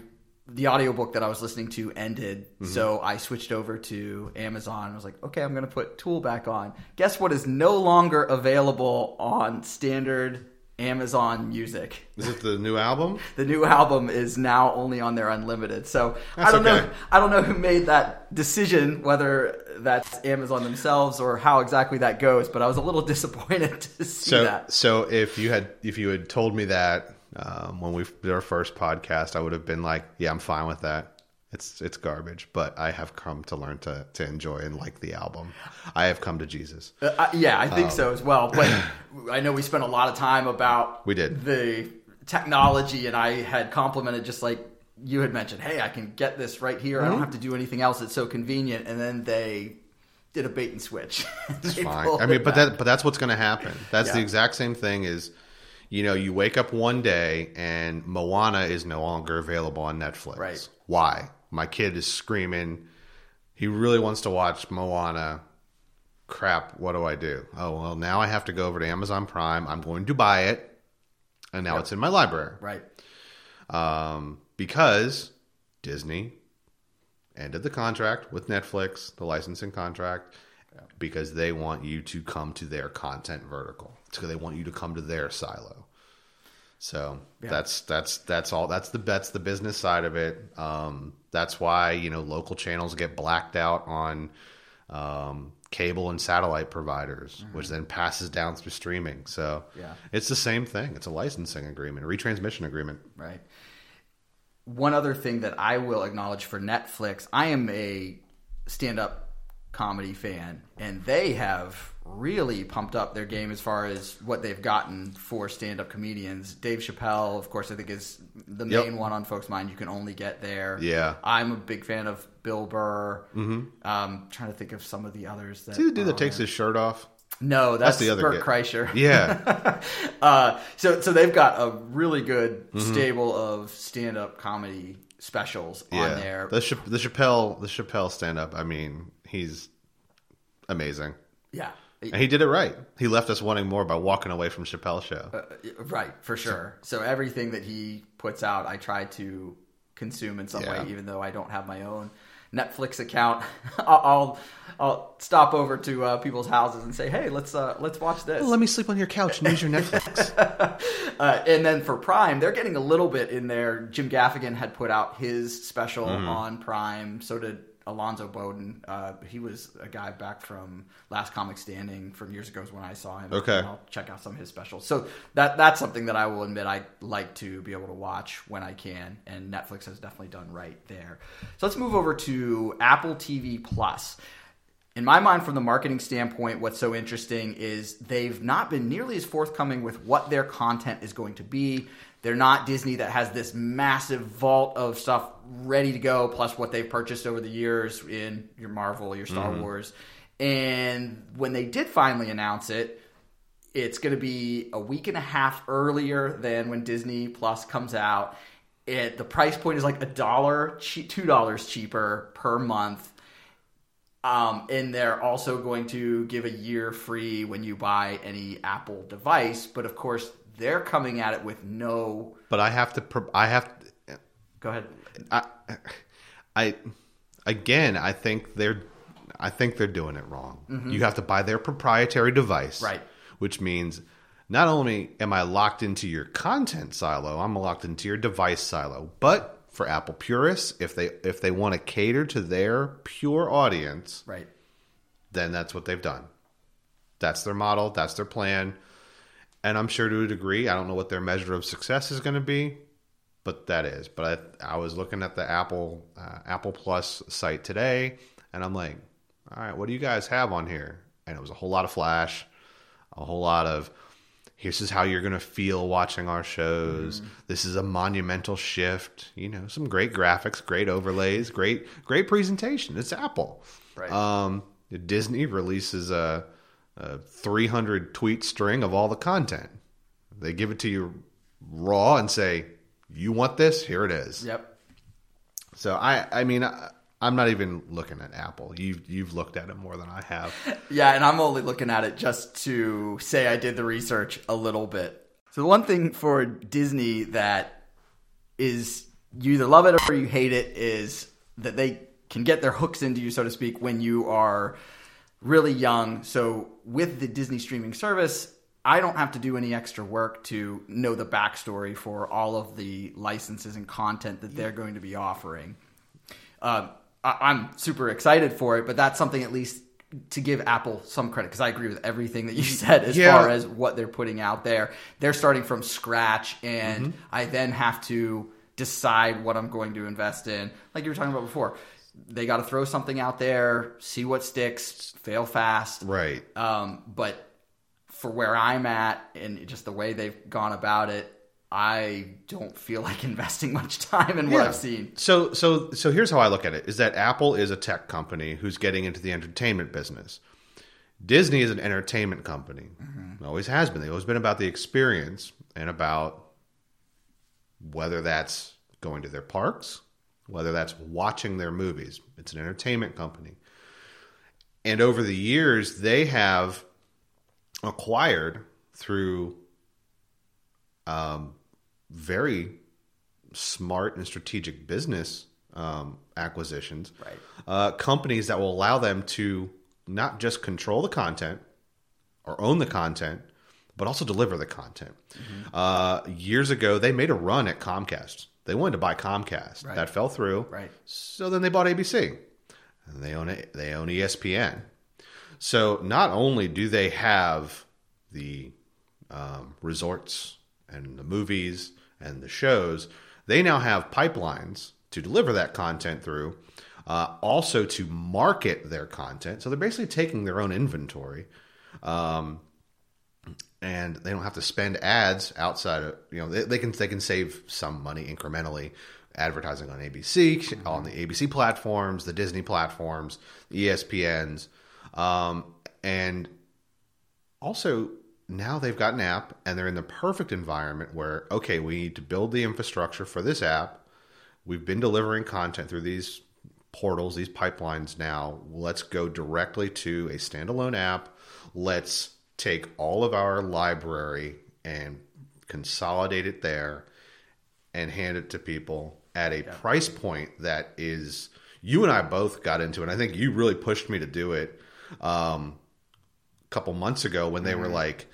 the audiobook that I was listening to ended, so I switched over to Amazon. I was like, okay, I'm going to put Tool back on. Guess what is no longer available on standard Amazon Music? Is it the new album? <laughs> the new album is now only on their unlimited. So I don't okay. know. I don't know who made that decision, whether that's Amazon themselves or how exactly that goes. But I was a little <laughs> disappointed to see So, that. so if you had if you had told me that um, when we did our first podcast, I would have been like, "Yeah, I'm fine with that." It's it's garbage, but I have come to learn to to enjoy and like the album. I have come to Jesus. Uh, I- yeah, I think so as well. But <laughs> I know we spent a lot of time about We did. the technology, and I had complimented just like you had mentioned. Hey, I can get this right here. I Mm-hmm. don't have to do anything else. It's so convenient. And then they did a bait and switch. <laughs> It's fine. I mean, but back. that but that's what's going to happen. That's the exact same thing. Is you know you wake up one day and Moana is no longer available on Netflix. Right. Why? My kid is screaming. He really wants to watch Moana. Crap. What do I do? Oh well, now I have to go over to Amazon Prime. I'm going to buy it, and now it's in my library right. um, because Disney ended the contract with Netflix, the licensing contract, because they want you to come to their content vertical. So they want you to come to their silo. So that's that's that's all. That's the that's the business side of it. Um, that's why you know local channels get blacked out on um, cable and satellite providers, which then passes down through streaming. So Yeah. it's the same thing. It's a licensing agreement, a retransmission agreement. Right. One other thing that I will acknowledge for Netflix, I am a stand up comedy fan, and they have really pumped up their game as far as what they've gotten for stand up comedians. Dave Chappelle, of course, I think is the Yep. main one on folks' mind. You can only get there. Yeah. I'm a big fan of Bill Burr. Mm-hmm. Um, trying to think of some of the others that. See the dude that takes there. his shirt off? No, that's, the other Bert. Kreischer. Yeah, <laughs> Uh, so so they've got a really good Mm-hmm. stable of stand up comedy specials yeah. on there. The Cha- the Chappelle the Chappelle stand up. I mean, he's amazing, yeah. And he did it right. He left us wanting more by walking away from Chappelle's show. Uh, Right, for sure. So everything that he puts out, I try to consume in some Yeah. way, even though I don't have my own Netflix account. <laughs> I'll, I'll stop over to uh, people's houses and say, "Hey, let's uh, let's watch this." Let me sleep on your couch and use your Netflix. <laughs> Uh, and then for Prime, they're getting a little bit in there. Jim Gaffigan had put out his special Mm-hmm. on Prime. So did Alonzo Bodden. Uh, he was a guy back from Last Comic Standing from years ago is when I saw him. Okay. I'll check out some of his specials. So that that's something that I will admit I like to be able to watch when I can. And Netflix has definitely done right there. So let's move over to Apple TV Plus in my mind, from the marketing standpoint, what's so interesting is they've not been nearly as forthcoming with what their content is going to be. They're not Disney that has this massive vault of stuff ready to go, plus what they've purchased over the years in your Marvel, your Star Wars. And when they did finally announce it, it's going to be a week and a half earlier than when Disney Plus comes out. It the price point is like a dollar, two dollars cheaper per month. Um, and they're also going to give a year free when you buy any Apple device. But of course, they're coming at it with no. but I have to. I have. To, Go ahead. I, I, again, I think they're. I think they're doing it wrong. You have to buy their proprietary device, Mm-hmm. Right. Which means not only am I locked into your content silo, I'm locked into your device silo. But for Apple purists, if they if they want to cater to their pure audience, Right. then that's what they've done. That's their model. That's their plan. And I'm sure to a degree, I don't know what their measure of success is going to be, but that is. But I, I was looking at the Apple uh, Apple Plus site today, and I'm like, all right, what do you guys have on here? And it was a whole lot of Flash, a whole lot of here's is how you're going to feel watching our shows. This is a monumental shift. You know, some great graphics, great overlays, great great presentation. It's Apple. Right. Um, Disney releases a, a 300 tweet string of all the content. They give it to you raw and say, "You want this? Here it is." Yep. So I, I mean, I, I'm not even looking at Apple. You've you've looked at it more than I have. <laughs> Yeah, and I'm only looking at it just to say I did the research a little bit. So the one thing for Disney that is you either love it or you hate it is that they can get their hooks into you, so to speak, when you are really young. So with the Disney streaming service, I don't have to do any extra work to know the backstory for all of the licenses and content that they're going to be offering. Uh, I- I'm super excited for it, but that's something at least to give Apple some credit because I agree with everything that you said as Yeah. far as what they're putting out there. They're starting from scratch, and I then have to decide what I'm going to invest in. Like you were talking about before, they got to throw something out there, see what sticks, fail fast. Right. Um, but for where I'm at and just the way they've gone about it, I don't feel like <laughs> investing much time in what Yeah. I've seen. So so so here's how I look at it: is that Apple is a tech company who's getting into the entertainment business. Disney is an entertainment company. Always has been. They've always been about the experience and about whether that's going to their parks, whether that's watching their movies. It's an entertainment company. And over the years, they have acquired through um, very smart and strategic business um, acquisitions, Right. uh, companies that will allow them to not just control the content or own the content, but also deliver the content. Uh, years ago, they made a run at Comcast. They wanted to buy Comcast. Right. That fell through. Right. So then they bought ABC, and they own it. They own ESPN. So not only do they have the um, resorts and the movies and the shows, they now have pipelines to deliver that content through. Uh, also to market their content, so they're basically taking their own inventory, um, and they don't have to spend ads outside of you know they, they can they can save some money incrementally advertising on ABC on the ABC platforms, the Disney platforms, the ESPNs, um, and also now they've got an app and they're in the perfect environment where okay we need to build the infrastructure for this app. We've been delivering content through these portals these pipelines now. Let's go directly to a standalone app. Let's take all of our library and consolidate it there and hand it to people at a price point that is you and I both got into it. And I think you really pushed me to do it um, a couple months ago when they were like,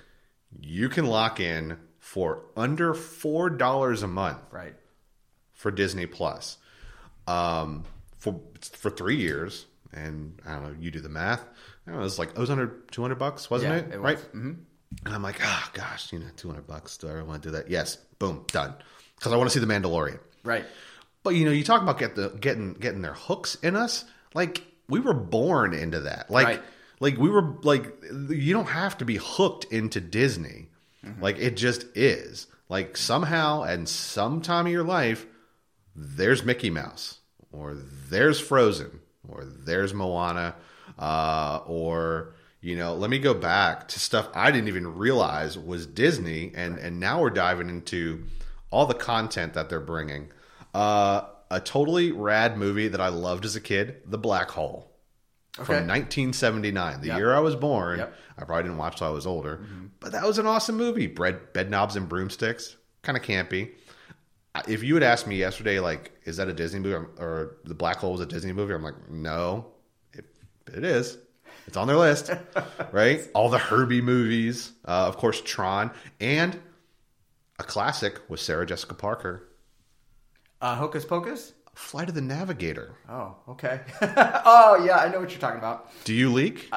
you can lock in for under four dollars a month Right. for Disney Plus um, for for three years. And I don't know, you do the math. I don't know, it was like it was under two hundred bucks, wasn't Yeah, it? it was. right. And I'm like, oh gosh, you know, two hundred bucks. Do I want to do that? Yes. Boom, done. Because I want to see the Mandalorian. Right. But you know, you talk about get the getting getting their hooks in us. Like we were born into that. Like Right. like we were like you don't have to be hooked into Disney. Mm-hmm. Like it just is. Like somehow and some time of your life, there's Mickey Mouse or there's Frozen or there's Moana uh, or you know let me go back to stuff I didn't even realize was Disney and and now we're diving into all the content that they're bringing. Uh, a totally rad movie that I loved as a kid, The Black Hole. Okay. From 1979, the Yep. year I was born. Yep. I probably didn't watch till I was older, but that was an awesome movie. Bread, bed knobs and broomsticks, kind of campy. If you had asked me yesterday, like, is that a Disney movie or The Black Hole was a Disney movie? I'm like, no, it, it is. It's on their list, <laughs> right? All the Herbie movies, uh, of course, Tron, and a classic with Sarah Jessica Parker, Uh, Hocus Pocus. Flight of the Navigator. Oh, okay. <laughs> oh, yeah, I know what you're talking about. Do you leak?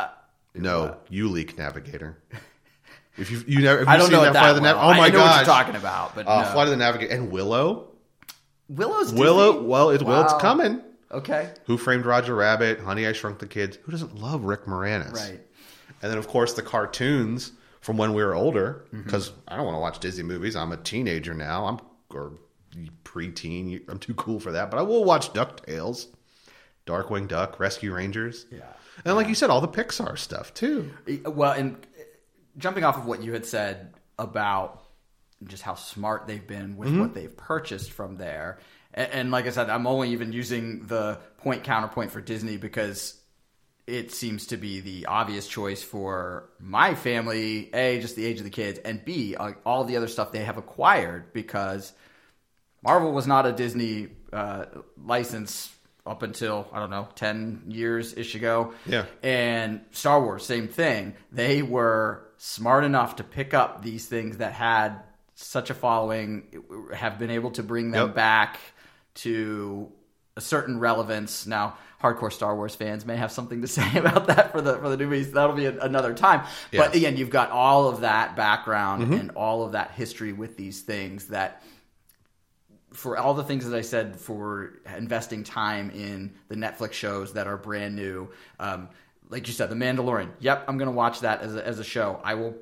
no, you leak Navigator. If you you never, I you don't seen know that it Flight that of the. Navigator? Oh my I know god, what you're talking about, but Uh, no. Flight of the Navigator and Willow. Willow's Willow. Disney? Well, it, well, it's Wow. coming. Okay. Who Framed Roger Rabbit? Honey, I Shrunk the Kids. Who doesn't love Rick Moranis? Right. And then of course the cartoons from when we were older. Mm-hmm. Because I don't want to watch Disney movies. I'm a teenager now. I'm or preteen. I'm too cool for that. But I will watch Ducktales, Darkwing Duck, Rescue Rangers. Yeah. And like you said, all the Pixar stuff too. Well, and jumping off of what you had said about just how smart they've been with Mm-hmm. what they've purchased from there, and, and like I said, I'm only even using the point counterpoint for Disney because it seems to be the obvious choice for my family. A, just the age of the kids, and B, uh, all the other stuff they have acquired because Marvel was not a Disney uh, license up until I don't know ten years ish ago. Yeah. And Star Wars, same thing. They were smart enough to pick up these things that had such a following, have been able to bring them Yep. back to a certain relevance. Now, hardcore Star Wars fans may have something to <laughs> say about that for the for the movies. That'll be a, another time. But again, you've got all of that background and all of that history with these things that for all the things that I said for investing time in the Netflix shows that are brand new, um, like you said, The Mandalorian. Yep, I'm going to watch that as a, as a show. I will.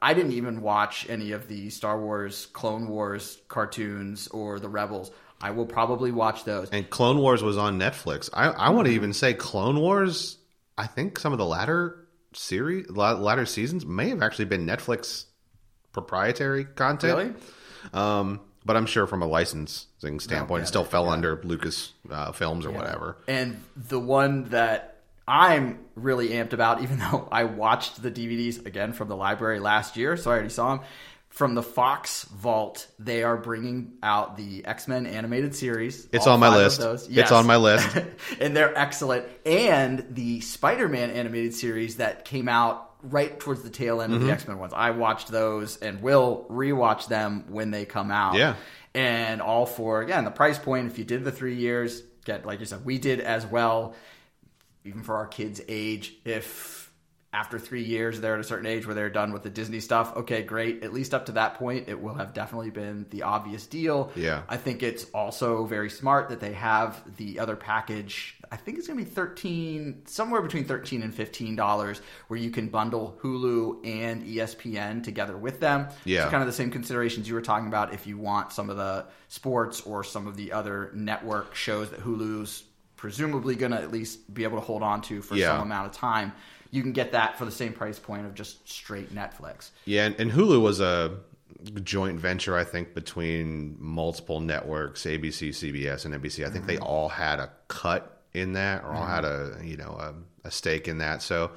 I didn't even watch any of the Star Wars, Clone Wars cartoons or the Rebels. I will probably watch those. And Clone Wars was on Netflix. I, I want to even say Clone Wars. I think some of the latter series, la- latter seasons, may have actually been Netflix proprietary content. Really? Um, but I'm sure from a licensing standpoint, yeah, it still fell under Lucas uh, Films or whatever. And the one that I'm really amped about, even though I watched the DVDs again from the library last year, so I already saw them. From the Fox Vault, they are bringing out the X Men animated series. It's on my list. those. It's on my list. and they're excellent. And the Spider Man animated series that came out right towards the tail end of Mm-hmm. the X Men ones. I watched those and will rewatch them when they come out. Yeah. And all for, again, the price point. If you did the three years, get, like you said, we did as well, even for our kids' age. If after three years they're at a certain age where they're done with the Disney stuff, okay, great. At least up to that point, it will have definitely been the obvious deal. Yeah. I think it's also very smart that they have the other package. I think it's going to be 13 somewhere between 13 and 15 dollars where you can bundle Hulu and ESPN together with them. Yeah. So kind of the same considerations you were talking about if you want some of the sports or some of the other network shows that Hulu's presumably going to at least be able to hold on to for Yeah. some amount of time. You can get that for the same price point of just straight Netflix. Yeah, and, and Hulu was a joint venture, I think, between multiple networks, ABC, CBS, and NBC. I think they mm-hmm. all had a cut in that, or all mm-hmm. had a you know a, a stake in that. So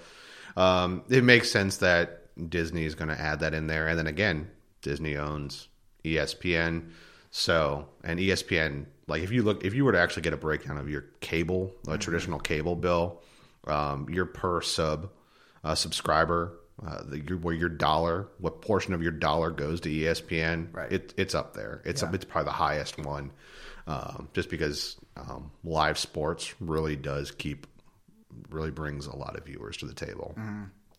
um, it makes sense that Disney is going to add that in there. And then again, Disney owns ESPN, so and ESPN. Like if you look, if you were to actually get a breakdown of your cable, a mm-hmm. traditional cable bill, um, your per sub uh, subscriber, uh, the, your, where your dollar, what portion of your dollar goes to ESPN, Right. it, it's up there. It's Yeah. it's probably the highest one, um, just because um, live sports really does keep, really brings a lot of viewers to the table.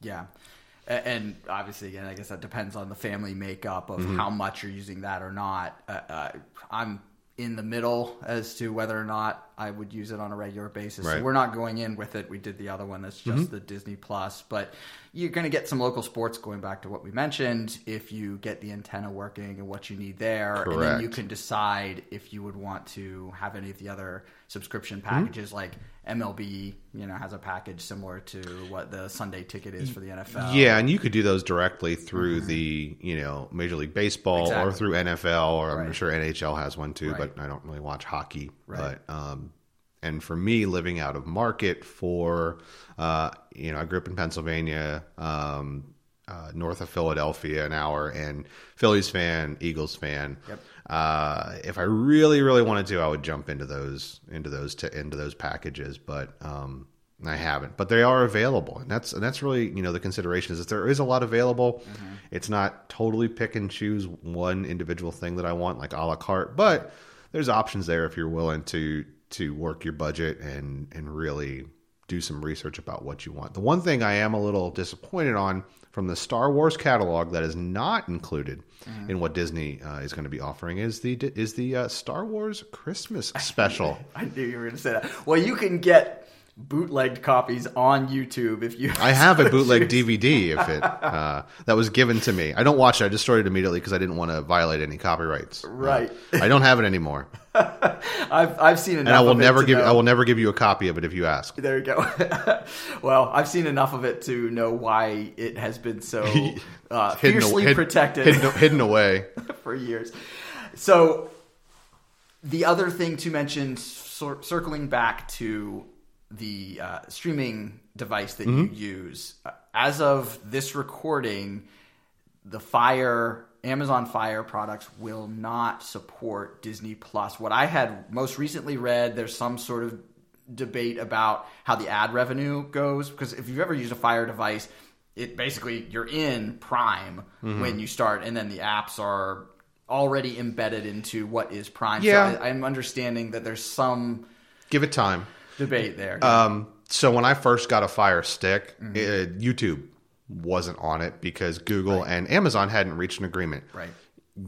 Yeah. And obviously, again, I guess that depends on the family makeup Mm-hmm. of how much you're using that or not. Uh, uh, I'm in the middle as to whether or not I would use it on a regular basis. So we're not going in with it. We did the other one that's just Mm-hmm. the Disney Plus, but you're going to get some local sports going back to what we mentioned if you get the antenna working and what you need there. And then you can decide if you would want to have any of the other subscription Mm-hmm. packages like MLB, you know, has a package similar to what the Sunday ticket is for the NFL. Yeah, and you could do those directly through the you know Major League Baseball or Mm-hmm. Through NFL, or I'm sure NHL has one too. Right. But I don't really watch hockey. Right. But um, and for me, living out of market for uh, you know, I grew up in Pennsylvania, um, uh, north of Philadelphia, an hour, and Phillies fan, Eagles fan. Yep. Uh, if I really, really wanted to, I would jump into those into those t- into those packages, but um, I haven't. But they are available, and that's and that's really you know the consideration is that there is a lot available. It's not totally pick and choose one individual thing that I want like a la carte, but there's options there if you're willing to to work your budget and and really do some research about what you want. The one thing I am a little disappointed on from the Star Wars catalog that is not included in what Disney uh, is going to be offering is the is the uh, Star Wars Christmas special. <laughs> I knew you were going to say that. Well, you can get bootlegged copies on YouTube if you. I have a <laughs> bootleg DVD if it <laughs> uh, that was given to me. I don't watch it. I destroyed it immediately because I didn't want to violate any copyrights. Uh, Right. I don't have it anymore, <laughs> I've I've seen enough. and I will of never give know- I will never give you a copy of it if you ask. There you go. well, I've seen enough of it to know why it has been so uh, Hidden- fiercely protected hidden, hidden away. for years. So, the other thing to mention, cir- circling back to the uh, streaming device that Mm-hmm. you use, uh, as of this recording, the Fire Amazon Fire products will not support Disney Plus. What I had most recently read, there's some sort of debate about how the ad revenue goes because if you've ever used a Fire device, it basically you're in Prime Mm-hmm. when you start, and then the apps are already embedded into what is Prime. Yeah. So I, I'm understanding that there's some Give it time. Debate there. Um, so when I first got a Fire Stick, Mm-hmm. uh, YouTube wasn't on it because Google and Amazon hadn't reached an agreement. right.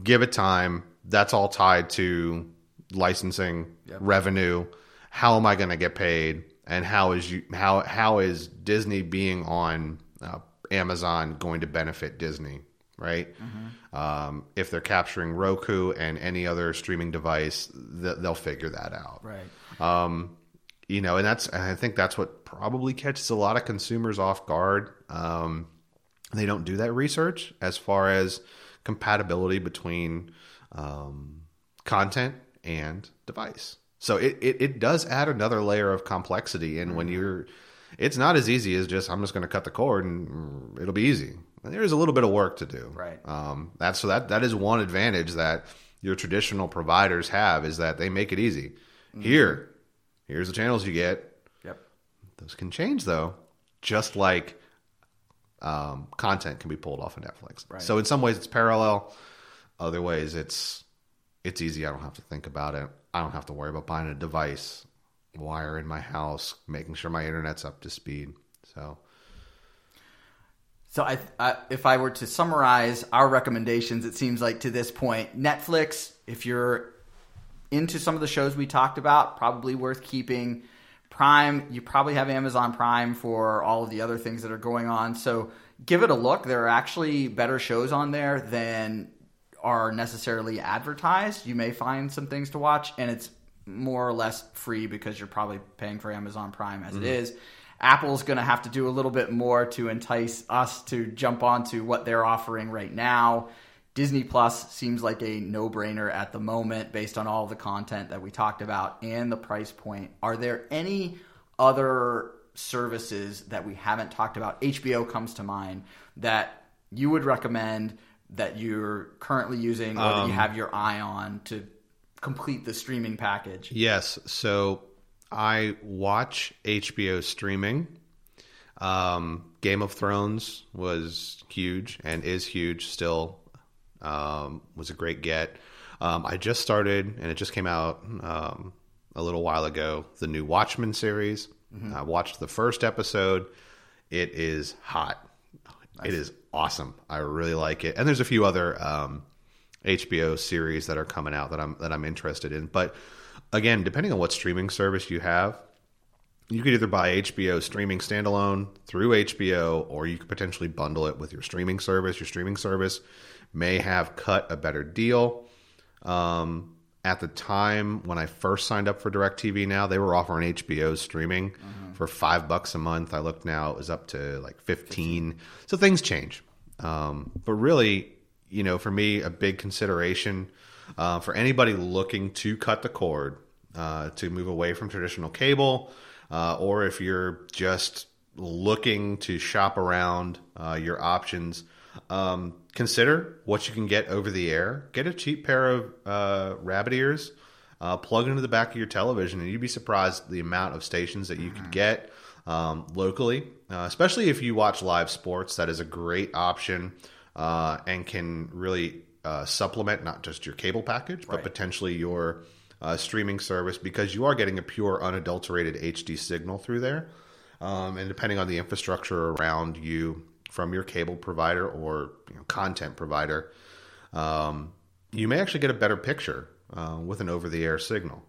Give it time. That's all tied to licensing Yep. revenue. How am I going to get paid? And how is you how how is Disney being on uh, Amazon going to benefit Disney? Right. Mm-hmm. Um, if they're capturing Roku and any other streaming device, th- they'll figure that out Right. um, you know, and that's and I think that's what probably catches a lot of consumers off guard. Um, they don't do that research as far as compatibility between um, content and device. So it, it, it does add another layer of complexity. And when you're, it's not as easy as just I'm just going to cut the cord and it'll be easy. There is a little bit of work to do. Right. Um, that's so that that is one advantage that your traditional providers have is that they make it easy. Here, here's the channels you get. Yep. Those can change though, just like um, content can be pulled off of Netflix. Right. So in some ways it's parallel. Other ways it's it's easy. I don't have to think about it. I don't have to worry about buying a device, wire in my house, making sure my internet's up to speed. So So I, I, if I were to summarize our recommendations, it seems like to this point, Netflix, if you're into some of the shows we talked about, probably worth keeping. Prime, you probably have Amazon Prime for all of the other things that are going on. So give it a look. There are actually better shows on there than are necessarily advertised. You may find some things to watch, and it's more or less free because you're probably paying for Amazon Prime as it mm-hmm. is. Apple's going to have to do a little bit more to entice us to jump onto what they're offering right now. Disney Plus seems like a no brainer at the moment based on all the content that we talked about and the price point. Are there any other services that we haven't talked about? HBO comes to mind that you would recommend that you're currently using or that you have your eye on to complete the streaming package. Yes. So I watch HBO streaming. Um, Game of Thrones was huge and is huge still. Um, was a great get. Um, I just started, and it just came out um, a little while ago. The new Watchmen series. I watched the first episode. It is hot. It is awesome. I really like it. And there's a few other um, HBO series that are coming out that I'm that I'm interested in. But again, depending on what streaming service you have, you could either buy HBO streaming standalone through HBO, or you could potentially bundle it with your streaming service. Your streaming service may have cut a better deal. Um, at the time when I first signed up for DirecTV, now they were offering HBO streaming for five bucks a month. I looked now; it was up to like fifteen. So things change. Um, but really, you know, for me, a big consideration uh, for anybody looking to cut the cord uh, to move away from traditional cable, uh, or if you're just looking to shop around uh, your options, um, consider what you can get over the air. Get a cheap pair of uh, rabbit ears, uh, plug into the back of your television, and you'd be surprised the amount of stations that you could get um, locally. Uh, especially if you watch live sports, that is a great option uh, and can really uh, supplement not just your cable package, but potentially your uh, streaming service because you are getting a pure, unadulterated HD signal through there. Um, and depending on the infrastructure around you from your cable provider or you know, content provider, um, you may actually get a better picture uh, with an over the air signal.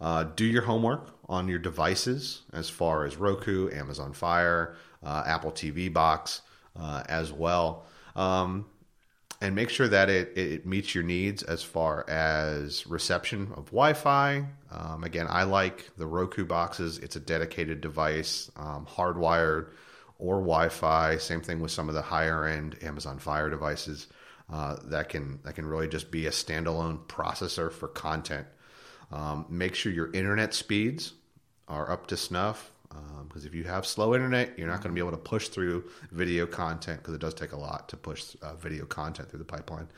Uh, do your homework on your devices as far as Roku, Amazon Fire, uh, Apple TV box uh, as well. Um, and make sure that it, it meets your needs as far as reception of Wi-Fi. Um, again, I like the Roku boxes. It's a dedicated device, um, hardwired or Wi-Fi. Same thing with some of the higher end Amazon Fire devices uh, that can that can really just be a standalone processor for content. Um, make sure your internet speeds are up to snuff because if you have slow internet, you're not going to be able to push through video content because it does take a lot to push uh, video content through the pipeline.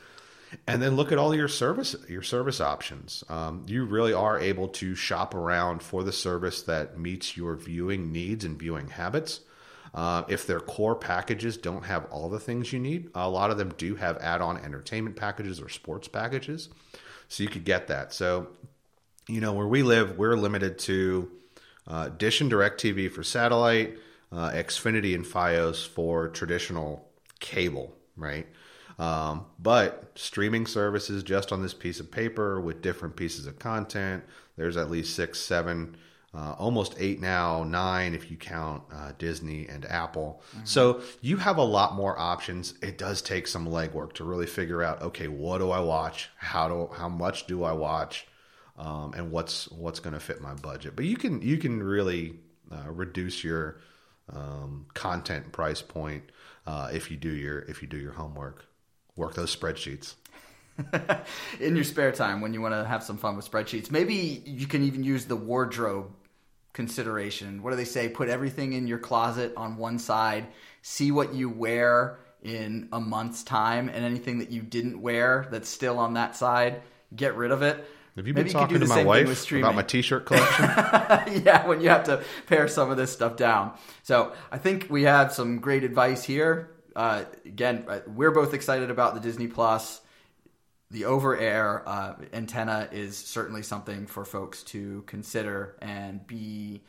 And then look at all your service your service options. Um, you really are able to shop around for the service that meets your viewing needs and viewing habits. Uh, if their core packages don't have all the things you need, a lot of them do have add-on entertainment packages or sports packages, so you could get that. So, you know, where we live, we're limited to uh, Dish and DirecTV for satellite, uh, Xfinity and FiOS for traditional cable, right? Um, but streaming services just on this piece of paper with different pieces of content, there's at least six, seven, uh, almost eight now, nine if you count uh, Disney and Apple. So you have a lot more options. It does take some legwork to really figure out, okay, what do I watch? How do how much do I watch? um, and what's what's going to fit my budget. But you can you can really uh, reduce your um, content price point uh, if you do your if you do your homework. Work those spreadsheets. <laughs> in your spare time when you want to have some fun with spreadsheets. Maybe you can even use the wardrobe consideration. What do they say? Put everything in your closet on one side, see what you wear in a month's time, and anything that you didn't wear that's still on that side, get rid of it. Have you been Maybe talking do to my same thing with wife about my T-shirt collection? <laughs> yeah, when you have to pare some of this stuff down. So I think we have some great advice here. Uh, again, uh, we're both excited about the Disney Plus. The over-air uh, antenna is certainly something for folks to consider and be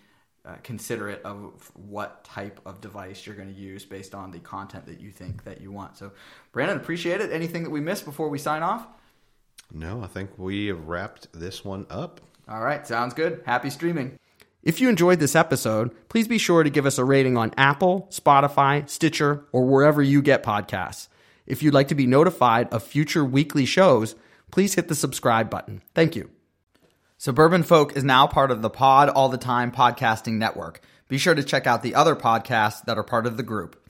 uh, considerate of what type of device you're going to use based on the content that you think that you want. So, Brandon, appreciate it. Anything that we missed before we sign off? no, I think we have wrapped this one up. All right, sounds good. Happy streaming. If you enjoyed this episode, please be sure to give us a rating on Apple, Spotify, Stitcher, or wherever you get podcasts. If you'd like to be notified of future weekly shows, please hit the subscribe button. Thank you. Suburban Folk is now part of the Pod All the Time podcasting network. Be sure to check out the other podcasts that are part of the group.